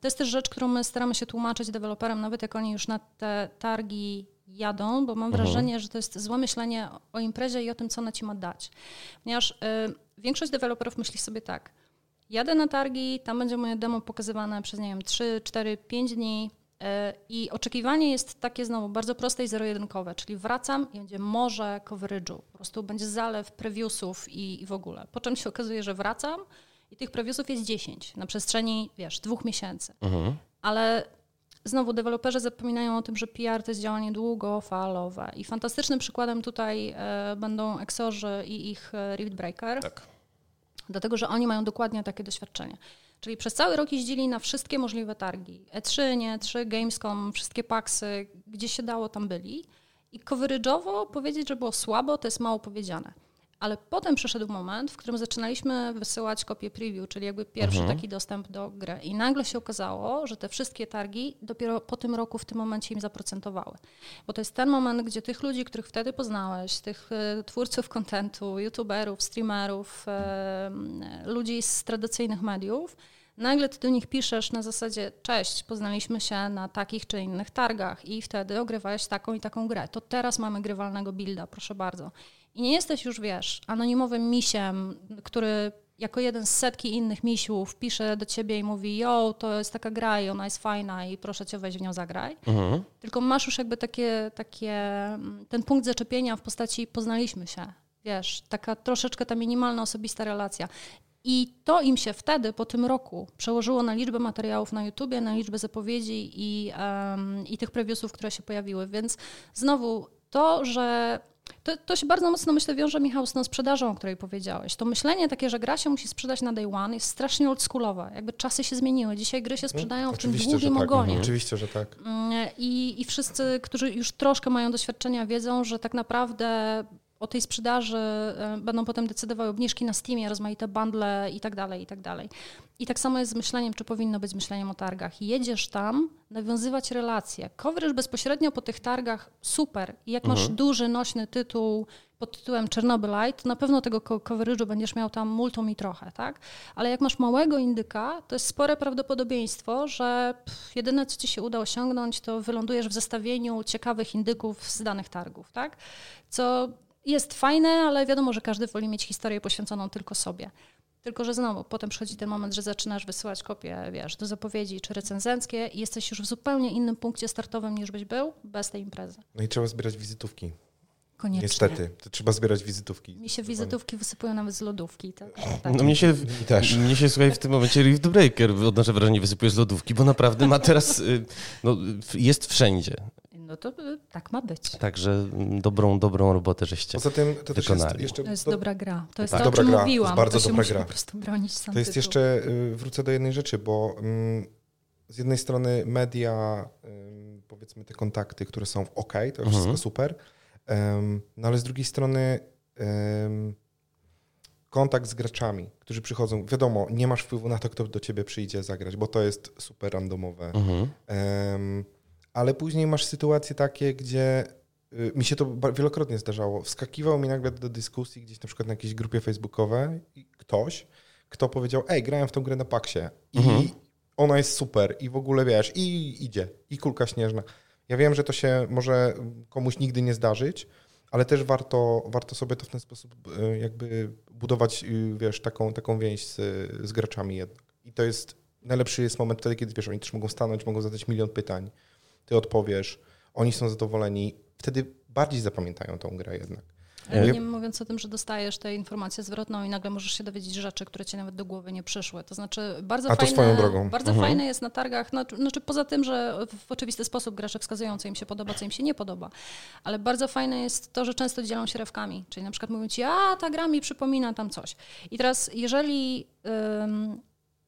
To jest też rzecz, którą my staramy się tłumaczyć deweloperom, nawet jak oni już na te targi jadą, bo mam Mhm. wrażenie, że to jest złe myślenie o imprezie i o tym, co ona ci ma dać. Ponieważ y, większość deweloperów myśli sobie tak, jadę na targi, tam będzie moje demo pokazywane przez, nie wiem, 3, 4, 5 dni y, i oczekiwanie jest takie znowu bardzo proste i zero-jedynkowe, czyli wracam i będzie morze coverage'u, po prostu będzie zalew previewsów i, i w ogóle. Po czym się okazuje, że wracam i tych previewsów jest 10 na przestrzeni, wiesz, dwóch miesięcy. Mhm. Ale znowu deweloperzy zapominają o tym, że PR to jest działanie długofalowe. I fantastycznym przykładem tutaj e, będą Exorzy i ich e, Rift Breaker, Tak. dlatego że oni mają dokładnie takie doświadczenie. Czyli przez cały rok jeździli na wszystkie możliwe targi. E E3, nie E3, Gamescom, wszystkie paksy, gdzie się dało, tam byli. I coverage powiedzieć, że było słabo, to jest mało powiedziane. Ale potem przyszedł moment, w którym zaczynaliśmy wysyłać kopie preview, czyli jakby pierwszy mhm. taki dostęp do gry. I nagle się okazało, że te wszystkie targi dopiero po tym roku w tym momencie im zaprocentowały. Bo to jest ten moment, gdzie tych ludzi, których wtedy poznałeś, tych y, twórców kontentu, youtuberów, streamerów, y, ludzi z tradycyjnych mediów, Nagle ty do nich piszesz na zasadzie, cześć, poznaliśmy się na takich czy innych targach i wtedy ogrywałeś taką i taką grę. To teraz mamy grywalnego builda, proszę bardzo. I nie jesteś już, wiesz, anonimowym misiem, który jako jeden z setki innych misiów pisze do ciebie i mówi, jo, to jest taka gra i ona jest fajna i proszę cię weź w nią zagraj. Mhm. Tylko masz już jakby takie, takie, ten punkt zaczepienia w postaci poznaliśmy się. Wiesz, taka troszeczkę ta minimalna, osobista relacja. I to im się wtedy, po tym roku, przełożyło na liczbę materiałów na YouTubie, na liczbę zapowiedzi i, um, i tych previewsów, które się pojawiły. Więc znowu to, że to, to, się bardzo mocno, myślę, wiąże, Michał, z tą sprzedażą, o której powiedziałeś. To myślenie takie, że gra się musi sprzedać na day one jest strasznie oldschoolowe. Jakby czasy się zmieniły. Dzisiaj gry się sprzedają no, w tym długim tak. ogonie. Oczywiście, że tak. Mm, I, I wszyscy, którzy już troszkę mają doświadczenia, wiedzą, że tak naprawdę o tej sprzedaży e, będą potem decydowały obniżki na Steamie, rozmaite bundle i tak dalej, i tak dalej. I tak samo jest z myśleniem, czy powinno być myśleniem o targach. Jedziesz tam, nawiązywać relacje. Coverage bezpośrednio po tych targach super. I jak mhm. masz duży, nośny tytuł pod tytułem Chernobylite, to na pewno tego coverage'u będziesz miał tam multum i trochę, tak? Ale jak masz małego indyka, to jest spore prawdopodobieństwo, że pff, jedyne, co ci się uda osiągnąć, to wylądujesz w zestawieniu ciekawych indyków z danych targów, tak? Co jest fajne, ale wiadomo, że każdy woli mieć historię poświęconą tylko sobie. Tylko, że znowu potem przychodzi ten moment, że zaczynasz wysyłać kopie, wiesz, do zapowiedzi czy recenzenckie i jesteś już w zupełnie innym punkcie startowym niż byś był bez tej imprezy. No i trzeba zbierać wizytówki. Koniecznie. Niestety, to trzeba zbierać wizytówki. Mi się wizytówki wysypują nawet z lodówki. Tak, tak. No mnie się, mi też. mnie się słuchaj w tym momencie Rift Breaker odnoszę wrażenie wysypuje z lodówki, bo naprawdę ma teraz, y, no, jest wszędzie no to y, tak ma być. Także mm, dobrą, dobrą robotę żeście Poza tym to wykonali. Jest jeszcze, to jest do... dobra gra. To jest tak. to, dobra o czym gra. mówiłam. To jest bardzo to dobra gra. po prostu bronić sam To jest tytuł. jeszcze, y, wrócę do jednej rzeczy, bo mm, z jednej strony media, powiedzmy te kontakty, które są ok, to jest mhm. wszystko super, no ale z drugiej strony kontakt z graczami, którzy przychodzą. Wiadomo, nie masz wpływu na to, kto do ciebie przyjdzie zagrać, bo to jest super randomowe. Mhm. Um, ale później masz sytuacje takie, gdzie y, mi się to wielokrotnie zdarzało. Wskakiwał mi nagle do dyskusji gdzieś na przykład na jakiejś grupie facebookowej ktoś, kto powiedział, ej, grałem w tą grę na paksie i mhm. ona jest super i w ogóle wiesz, i idzie, i kulka śnieżna. Ja wiem, że to się może komuś nigdy nie zdarzyć, ale też warto, warto sobie to w ten sposób y, jakby budować, y, wiesz, taką, taką więź z, z graczami jednak. I to jest, najlepszy jest moment wtedy, kiedy, wiesz, oni też mogą stanąć, mogą zadać milion pytań ty odpowiesz, oni są zadowoleni, wtedy bardziej zapamiętają tą grę jednak. Ale nie mówiąc o tym, że dostajesz tę informację zwrotną i nagle możesz się dowiedzieć rzeczy, które ci nawet do głowy nie przyszły. To znaczy bardzo A to fajne, swoją drogą. Bardzo mhm. fajne jest na targach, znaczy poza tym, że w oczywisty sposób gracze wskazują, co im się podoba, co im się nie podoba, ale bardzo fajne jest to, że często dzielą się rewkami, czyli na przykład mówią ci, a ta gra mi przypomina tam coś. I teraz jeżeli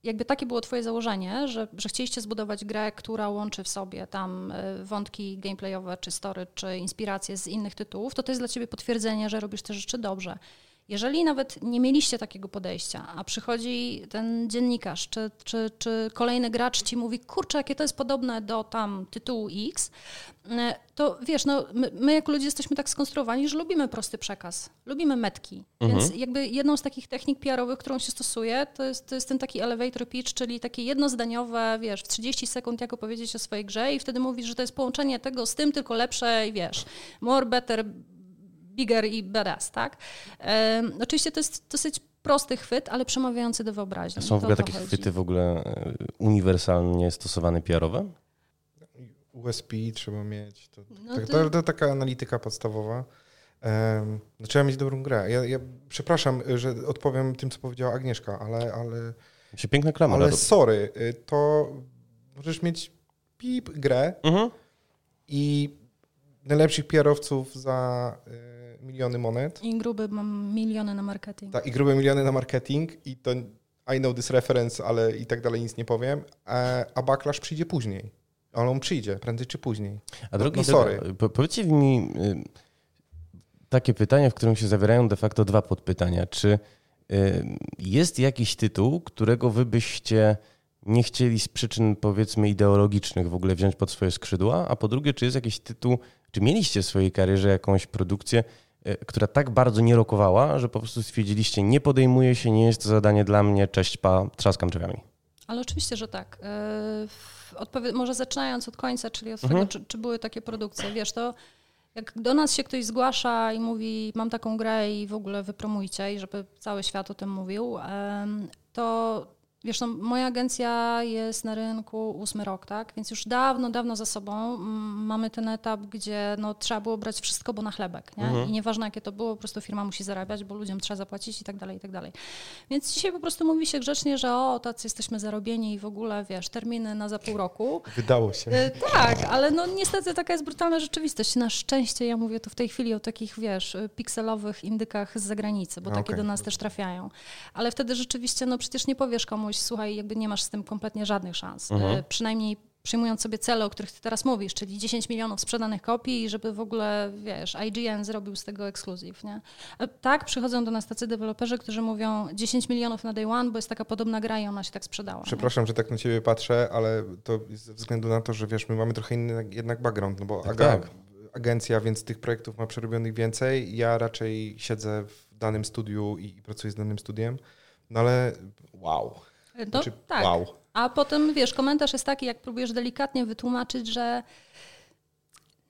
jakby takie było twoje założenie, że, że chcieliście zbudować grę, która łączy w sobie tam e, wątki gameplayowe, czy story, czy inspiracje z innych tytułów, to to jest dla ciebie potwierdzenie, że robisz te rzeczy dobrze. Jeżeli nawet nie mieliście takiego podejścia, a przychodzi ten dziennikarz czy, czy, czy kolejny gracz ci mówi, kurczę, jakie to jest podobne do tam tytułu X, e, to wiesz, no, my, my jako ludzie jesteśmy tak skonstruowani, że lubimy prosty przekaz, lubimy metki. Mhm. Więc jakby jedną z takich technik PR-owych, którą się stosuje, to jest, to jest ten taki elevator pitch, czyli takie jednozdaniowe, wiesz, w 30 sekund jak opowiedzieć o swojej grze i wtedy mówisz, że to jest połączenie tego z tym, tylko lepsze i wiesz, more, better, bigger i badass, tak? E, oczywiście to jest dosyć prosty chwyt, ale przemawiający do wyobraźni. Są w ogóle takie chodzi. chwyty w ogóle e, uniwersalnie stosowane PR-owe? USP trzeba mieć. To, no to, to, to taka analityka podstawowa. Um, no, trzeba mieć dobrą grę. Ja, ja, przepraszam, że odpowiem tym, co powiedziała Agnieszka, ale... ale się piękna klamra. Ale sorry, y, to możesz mieć pip grę mhm. i najlepszych PR-owców za y, miliony monet. I gruby mam miliony na marketing. Tak, i grube miliony na marketing i to I know this reference, ale i tak dalej nic nie powiem, a, a backlash przyjdzie później. Ale on przyjdzie, prędzej czy później. A drogi, no, no sorry. Po, powiedzcie mi, y, takie pytanie, w którym się zawierają de facto dwa podpytania. Czy y, jest jakiś tytuł, którego wy byście nie chcieli z przyczyn powiedzmy ideologicznych w ogóle wziąć pod swoje skrzydła? A po drugie, czy jest jakiś tytuł, czy mieliście w swojej karierze jakąś produkcję, która tak bardzo nie rokowała, że po prostu stwierdziliście, nie podejmuje się, nie jest to zadanie dla mnie, cześć, pa, trzaskam drzwiami? Ale oczywiście, że tak. Y, odpowie- może zaczynając od końca, czyli od Mhm. tego, czy, czy były takie produkcje. Wiesz, to jak do nas się ktoś zgłasza i mówi, mam taką grę i w ogóle wypromujcie i żeby cały świat o tym mówił, to wiesz, no, moja agencja jest na rynku ósmy rok, tak? Więc już dawno, dawno za sobą mm, mamy ten etap, gdzie no, trzeba było brać wszystko, bo na chlebek, nie? Mhm. I nieważne jakie to było, po prostu firma musi zarabiać, bo ludziom trzeba zapłacić i tak dalej, i tak dalej. Więc dzisiaj po prostu mówi się grzecznie, że o, tacy jesteśmy zarobieni i w ogóle, wiesz, terminy na za pół roku. Wydało się. E, Tak, ale no niestety taka jest brutalna rzeczywistość. Na szczęście ja mówię tu w tej chwili o takich, wiesz, e, pikselowych indykach z zagranicy, bo A, takie okej. do nas też trafiają. Ale wtedy rzeczywiście, no przecież nie powiesz komuś, słuchaj, jakby nie masz z tym kompletnie żadnych szans. E, Mhm. Przynajmniej przyjmując sobie cele, o których ty teraz mówisz, czyli 10 milionów sprzedanych kopii i żeby w ogóle, wiesz, IGN zrobił z tego ekskluzyw, nie? E, Tak, przychodzą do nas tacy deweloperzy, którzy mówią 10 milionów na day one, bo jest taka podobna gra i ona się tak sprzedała. nie? Przepraszam, że tak na ciebie patrzę, ale to ze względu na to, że wiesz, my mamy trochę inny jednak background, no bo Tak, aga, tak. agencja, więc tych projektów ma przerobionych więcej. Ja raczej siedzę w danym studiu i, i pracuję z danym studiem, no ale wow. No, Znaczy, tak. wow. A potem, wiesz, komentarz jest taki, jak próbujesz delikatnie wytłumaczyć, że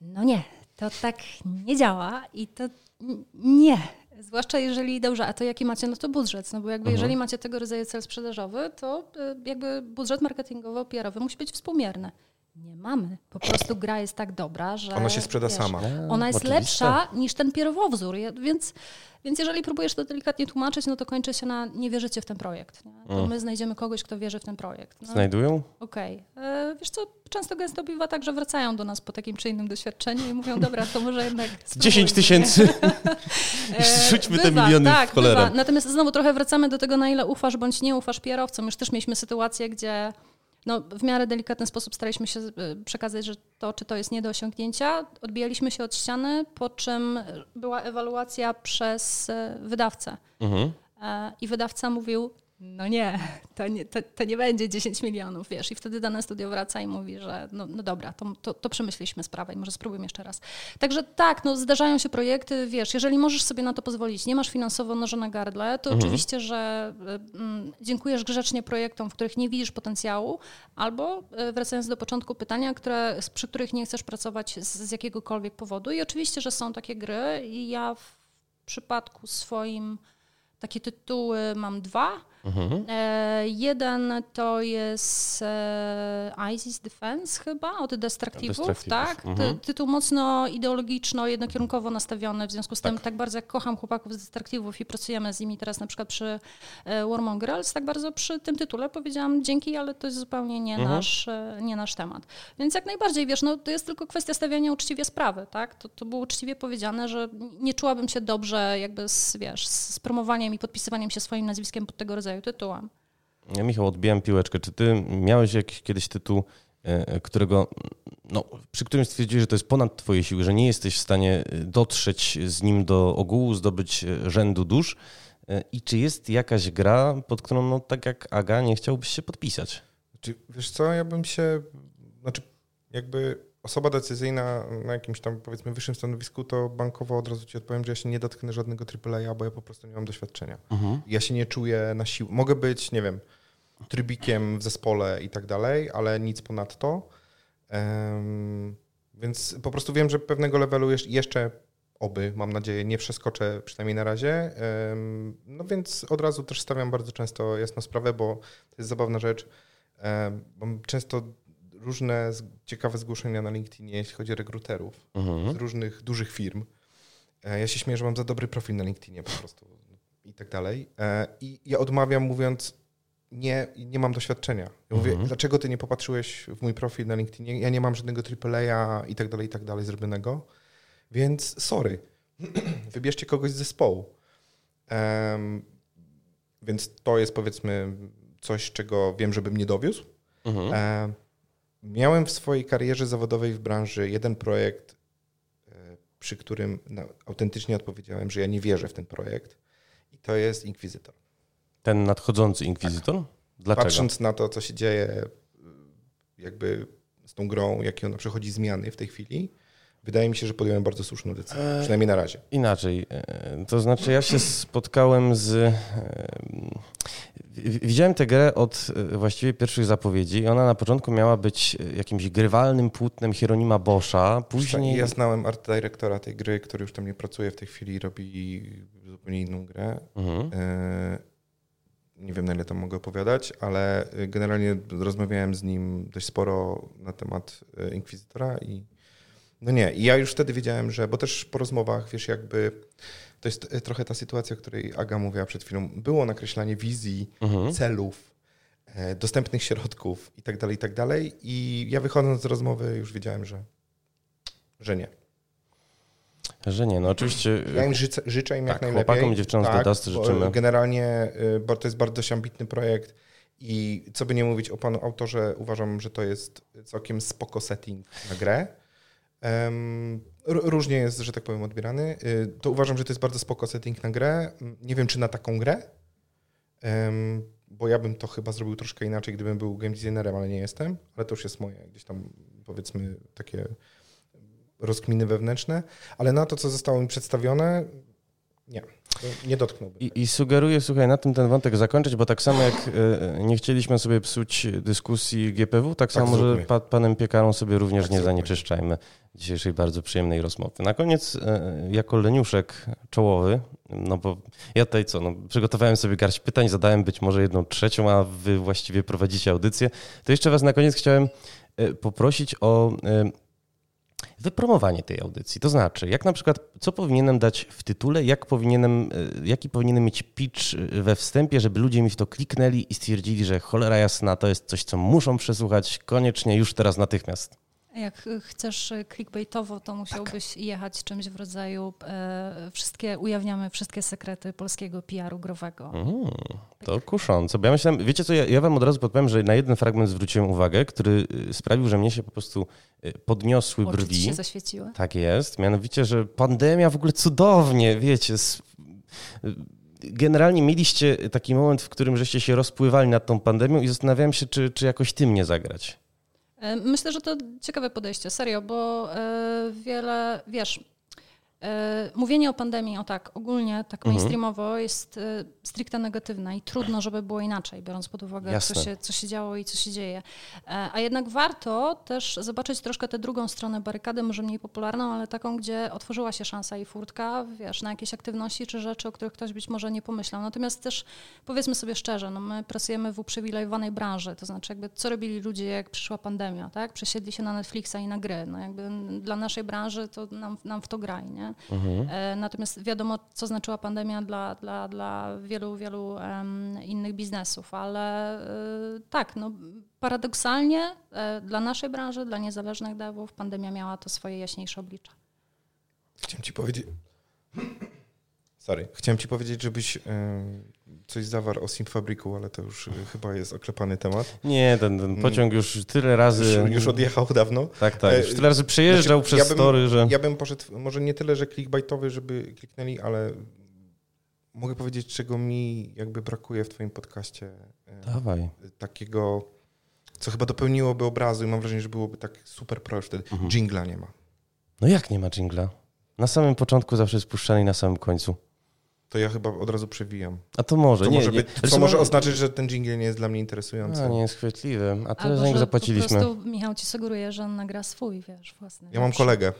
no nie, to tak nie działa i to nie. Zwłaszcza jeżeli, dobrze, a to jaki macie, no to budżet, no bo jakby Mhm. jeżeli macie tego rodzaju cel sprzedażowy, to y, jakby budżet marketingowo-PR-owy musi być współmierny. Nie mamy. Po prostu gra jest tak dobra, że... Ona się sprzeda wiesz, sama. Ona jest Oczywiście. lepsza niż ten pierwowzór, więc, więc jeżeli próbujesz to delikatnie tłumaczyć, no to kończy się na nie wierzycie w ten projekt. Nie? To Mm. my znajdziemy kogoś, kto wierzy w ten projekt. No, Znajdują? Okej. E, Wiesz co, często gęsto bywa tak, że wracają do nas po takim czy innym doświadczeniu i mówią, dobra, to może jednak 10 *laughs* spróbujmy, tysięcy. *laughs* E, Rzućmy te miliony w tak, cholerę. Bywa. Natomiast znowu trochę wracamy do tego, na ile ufasz bądź nie ufasz PR-owcom. Już też mieliśmy sytuację, gdzie no, w miarę delikatny sposób staraliśmy się e, przekazać, że to, czy to jest nie do osiągnięcia. Odbijaliśmy się od ściany, po czym była ewaluacja przez e, wydawcę. Mhm. E, I wydawca mówił, no nie to, nie, to, to nie będzie 10 milionów, wiesz. I wtedy dane studio wraca i mówi, że no, no dobra, to, to, to przemyśleliśmy sprawę i może spróbujmy jeszcze raz. Także tak, no zdarzają się projekty, wiesz, jeżeli możesz sobie na to pozwolić, nie masz finansowo noża na gardle, to oczywiście, że y, mm, dziękujesz grzecznie projektom, w których nie widzisz potencjału, albo y, wracając do początku pytania, które, przy których nie chcesz pracować z, z jakiegokolwiek powodu. I oczywiście, że są takie gry i ja w przypadku swoim takie tytuły mam dwa. Mhm. E, jeden to jest e, ISIS Defense chyba od Destructivów, tak? mhm. Ty, tytuł mocno ideologiczno, jednokierunkowo nastawiony, w związku z tym tak bardzo jak kocham chłopaków z Destructivów i pracujemy z nimi teraz na przykład przy e, Warmongers, tak bardzo przy tym tytule powiedziałam dzięki, ale to jest zupełnie nie, Mhm. nasz, e, nie nasz temat. Więc jak najbardziej, wiesz, no to jest tylko kwestia stawiania uczciwie sprawy, tak? To, to było uczciwie powiedziane, że nie czułabym się dobrze jakby z, wiesz, z promowaniem i podpisywaniem się swoim nazwiskiem pod tego rodzaju tytułem. Ja, Michał, odbijam piłeczkę. Czy ty miałeś jakiś kiedyś tytuł, e, którego, no, przy którym stwierdziłeś, że to jest ponad twoje siły, że nie jesteś w stanie e, dotrzeć z nim do ogółu, zdobyć e, rzędu dusz? E, I czy jest jakaś gra, pod którą, no, tak jak Aga, nie chciałbyś się podpisać? Znaczy, wiesz co, ja bym się, znaczy jakby osoba decyzyjna na jakimś tam powiedzmy wyższym stanowisku, to bankowo od razu ci odpowiem, że ja się nie dotknę żadnego AAA, bo ja po prostu nie mam doświadczenia. Ja się nie czuję na siłę. Mogę być, nie wiem, trybikiem w zespole i tak dalej, ale nic ponadto. Em, więc po prostu wiem, że pewnego levelu jesz- jeszcze oby, mam nadzieję, nie przeskoczę przynajmniej na razie. Em, No więc od razu też stawiam bardzo często jasną sprawę, bo to jest zabawna rzecz. Mam często różne z- ciekawe zgłoszenia na LinkedInie, jeśli chodzi o rekruterów z Mhm. różnych dużych firm. E, Ja się śmieję, że mam za dobry profil na LinkedInie po prostu i tak dalej. E, I ja odmawiam mówiąc, nie, nie mam doświadczenia. Ja mówię, Mhm. dlaczego ty nie popatrzyłeś w mój profil na LinkedInie? Ja nie mam żadnego AAA i tak dalej, i tak dalej zrobionego. Więc sorry, *clears throat* wybierzcie kogoś z zespołu. Em, więc to jest powiedzmy coś, czego wiem, żebym nie dowiózł. Mhm. E, miałem w swojej karierze zawodowej w branży jeden projekt e, przy którym autentycznie odpowiedziałem, że ja nie wierzę w ten projekt i to jest Inkwizytor. Ten nadchodzący Inkwizytor? Tak. Dlaczego? Patrząc na to, co się dzieje jakby z tą grą, jakie ona przechodzi zmiany w tej chwili, wydaje mi się, że podjąłem bardzo słuszną decyzję, eee, przynajmniej na razie. Inaczej, e, to znaczy ja się spotkałem z... E, widziałem tę grę od e, właściwie pierwszych zapowiedzi i ona na początku miała być jakimś grywalnym płótnem Hieronima Boscha, później... Ja znałem art dyrektora tej gry, który już tam nie pracuje w tej chwili i robi zupełnie inną grę. Mhm. Nie wiem, na ile tam mogę opowiadać, ale generalnie rozmawiałem z nim dość sporo na temat Inkwizytora i no nie, i ja już wtedy wiedziałem, że, bo też po rozmowach, wiesz, jakby to jest e, trochę ta sytuacja, o której Aga mówiła przed chwilą. Było nakreślanie wizji, mhm. celów, e, dostępnych środków i tak dalej, i tak dalej. I ja wychodząc z rozmowy już wiedziałem, że, że nie. Że nie, no oczywiście. Ja im życzę, życzę im tak, jak najlepiej. Chłopakom i dziewczynom tak, z Dust życzymy. Generalnie, bo to jest bardzo dość ambitny projekt i co by nie mówić o panu autorze, uważam, że to jest całkiem spoko setting na grę. Różnie jest, że tak powiem, odbierany. Y, to uważam, że to jest bardzo spoko setting na grę. Nie wiem, czy na taką grę, bo ja bym to chyba zrobił troszkę inaczej, gdybym był game designerem, ale nie jestem. Ale to już jest moje gdzieś tam, powiedzmy, takie rozkminy wewnętrzne. Ale na to, co zostało mi przedstawione, nie, nie dotknąłbym. I, I sugeruję, słuchaj, na tym ten wątek zakończyć, bo tak samo jak e, nie chcieliśmy sobie psuć dyskusji GPW, tak, tak samo, że pa, panem Piekarą sobie również tak nie zanieczyszczajmy dzisiejszej bardzo przyjemnej rozmowy. Na koniec, e, jako leniuszek czołowy, no bo ja tutaj co, no, przygotowałem sobie garść pytań, zadałem być może jedną trzecią, a wy właściwie prowadzicie audycję, to jeszcze was na koniec chciałem e, poprosić o wypromowanie tej audycji. To znaczy, jak na przykład, co powinienem dać w tytule, jak powinienem, e, jaki powinienem mieć pitch we wstępie, żeby ludzie mi w to kliknęli i stwierdzili, że cholera jasna, to jest coś, co muszą przesłuchać koniecznie już teraz natychmiast. Jak chcesz clickbaitowo, to musiałbyś tak. jechać czymś w rodzaju e, wszystkie, ujawniamy wszystkie sekrety polskiego PR-u growego. Mm, to kuszące, bo ja myślałem, wiecie co, ja, ja wam od razu podpowiem, że na jeden fragment zwróciłem uwagę, który y, sprawił, że mnie się po prostu y, podniosły Oczy brwi. się zaświeciły? Tak jest, mianowicie, że pandemia w ogóle cudownie, wiecie, y, generalnie mieliście taki moment, w którym żeście się rozpływali nad tą pandemią i zastanawiałem się, czy, czy jakoś tym nie zagrać. E, myślę, że to ciekawe podejście, serio, bo e, wiele, wiesz, mówienie o pandemii, o tak, ogólnie, tak mhm. mainstreamowo jest e, stricte negatywne i trudno, żeby było inaczej, biorąc pod uwagę, co się, co się działo i co się dzieje. E, a jednak warto też zobaczyć troszkę tę drugą stronę barykady, może mniej popularną, ale taką, gdzie otworzyła się szansa i furtka, wiesz, na jakieś aktywności czy rzeczy, o których ktoś być może nie pomyślał. Natomiast też powiedzmy sobie szczerze, no my pracujemy w uprzywilejowanej branży, to znaczy jakby co robili ludzie, jak przyszła pandemia, tak? Przesiedli się na Netflixa i na gry. No jakby dla naszej branży to nam, nam w to graj, nie? Mhm. E, natomiast wiadomo, co znaczyła pandemia dla, dla, dla wielu, wielu um, innych biznesów, ale y, tak, no, paradoksalnie y, dla naszej branży, dla niezależnych devów, pandemia miała to swoje jaśniejsze oblicze. Chciałem ci powiedzieć. *coughs* Sorry. Chciałem ci powiedzieć, żebyś coś zawarł o Simfabriku, ale to już chyba jest oklepany temat. Nie, ten, ten pociąg już tyle razy... Już, już odjechał dawno. Tak, tak. Już tyle razy przejeżdżał znaczy, przez ja bym, story, że... Ja bym poszedł, może nie tyle, że clickbaitowy, żeby kliknęli, ale mogę powiedzieć, czego mi jakby brakuje w twoim podcaście. Dawaj. Takiego, co chyba dopełniłoby obrazu i mam wrażenie, że byłoby tak super pro wtedy. Mhm. Jingla nie ma. No jak nie ma jingla? Na samym początku zawsze jest puszczany i na samym końcu to ja chyba od razu przewijam. A to może, to nie, może nie. Być, co może oznaczyć, że ten jingle nie jest dla mnie interesujący. A, nie jest chwytliwy, a tyle za niego zapłaciliśmy. po prostu Michał ci sugeruje, że on nagra swój, wiesz, własny. Ja mam kolegę.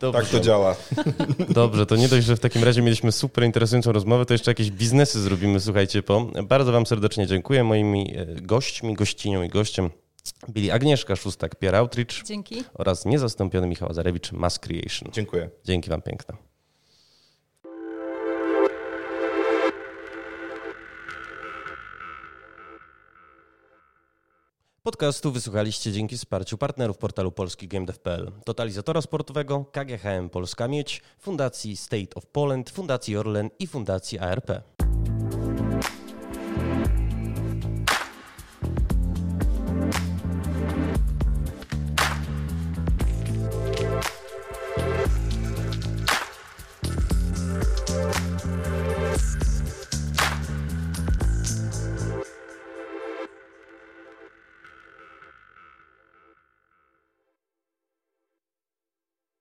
*laughs* tak to działa. *laughs* Dobrze, to nie dość, że w takim razie mieliśmy super interesującą rozmowę, to jeszcze jakieś biznesy zrobimy, słuchajcie, po. Bardzo wam serdecznie dziękuję. Moimi e, gośćmi, gościnią i gościem byli Agnieszka Szustak, Pierre Outreach Dzięki. oraz niezastąpiony Michał Zarewicz, Mass Creation. Dziękuję. Dzięki wam piękne. Podcastu wysłuchaliście dzięki wsparciu partnerów portalu polskigamedev.pl, Totalizatora Sportowego, KGHM Polska Miedź, Fundacji State of Poland, Fundacji Orlen i Fundacji ARP.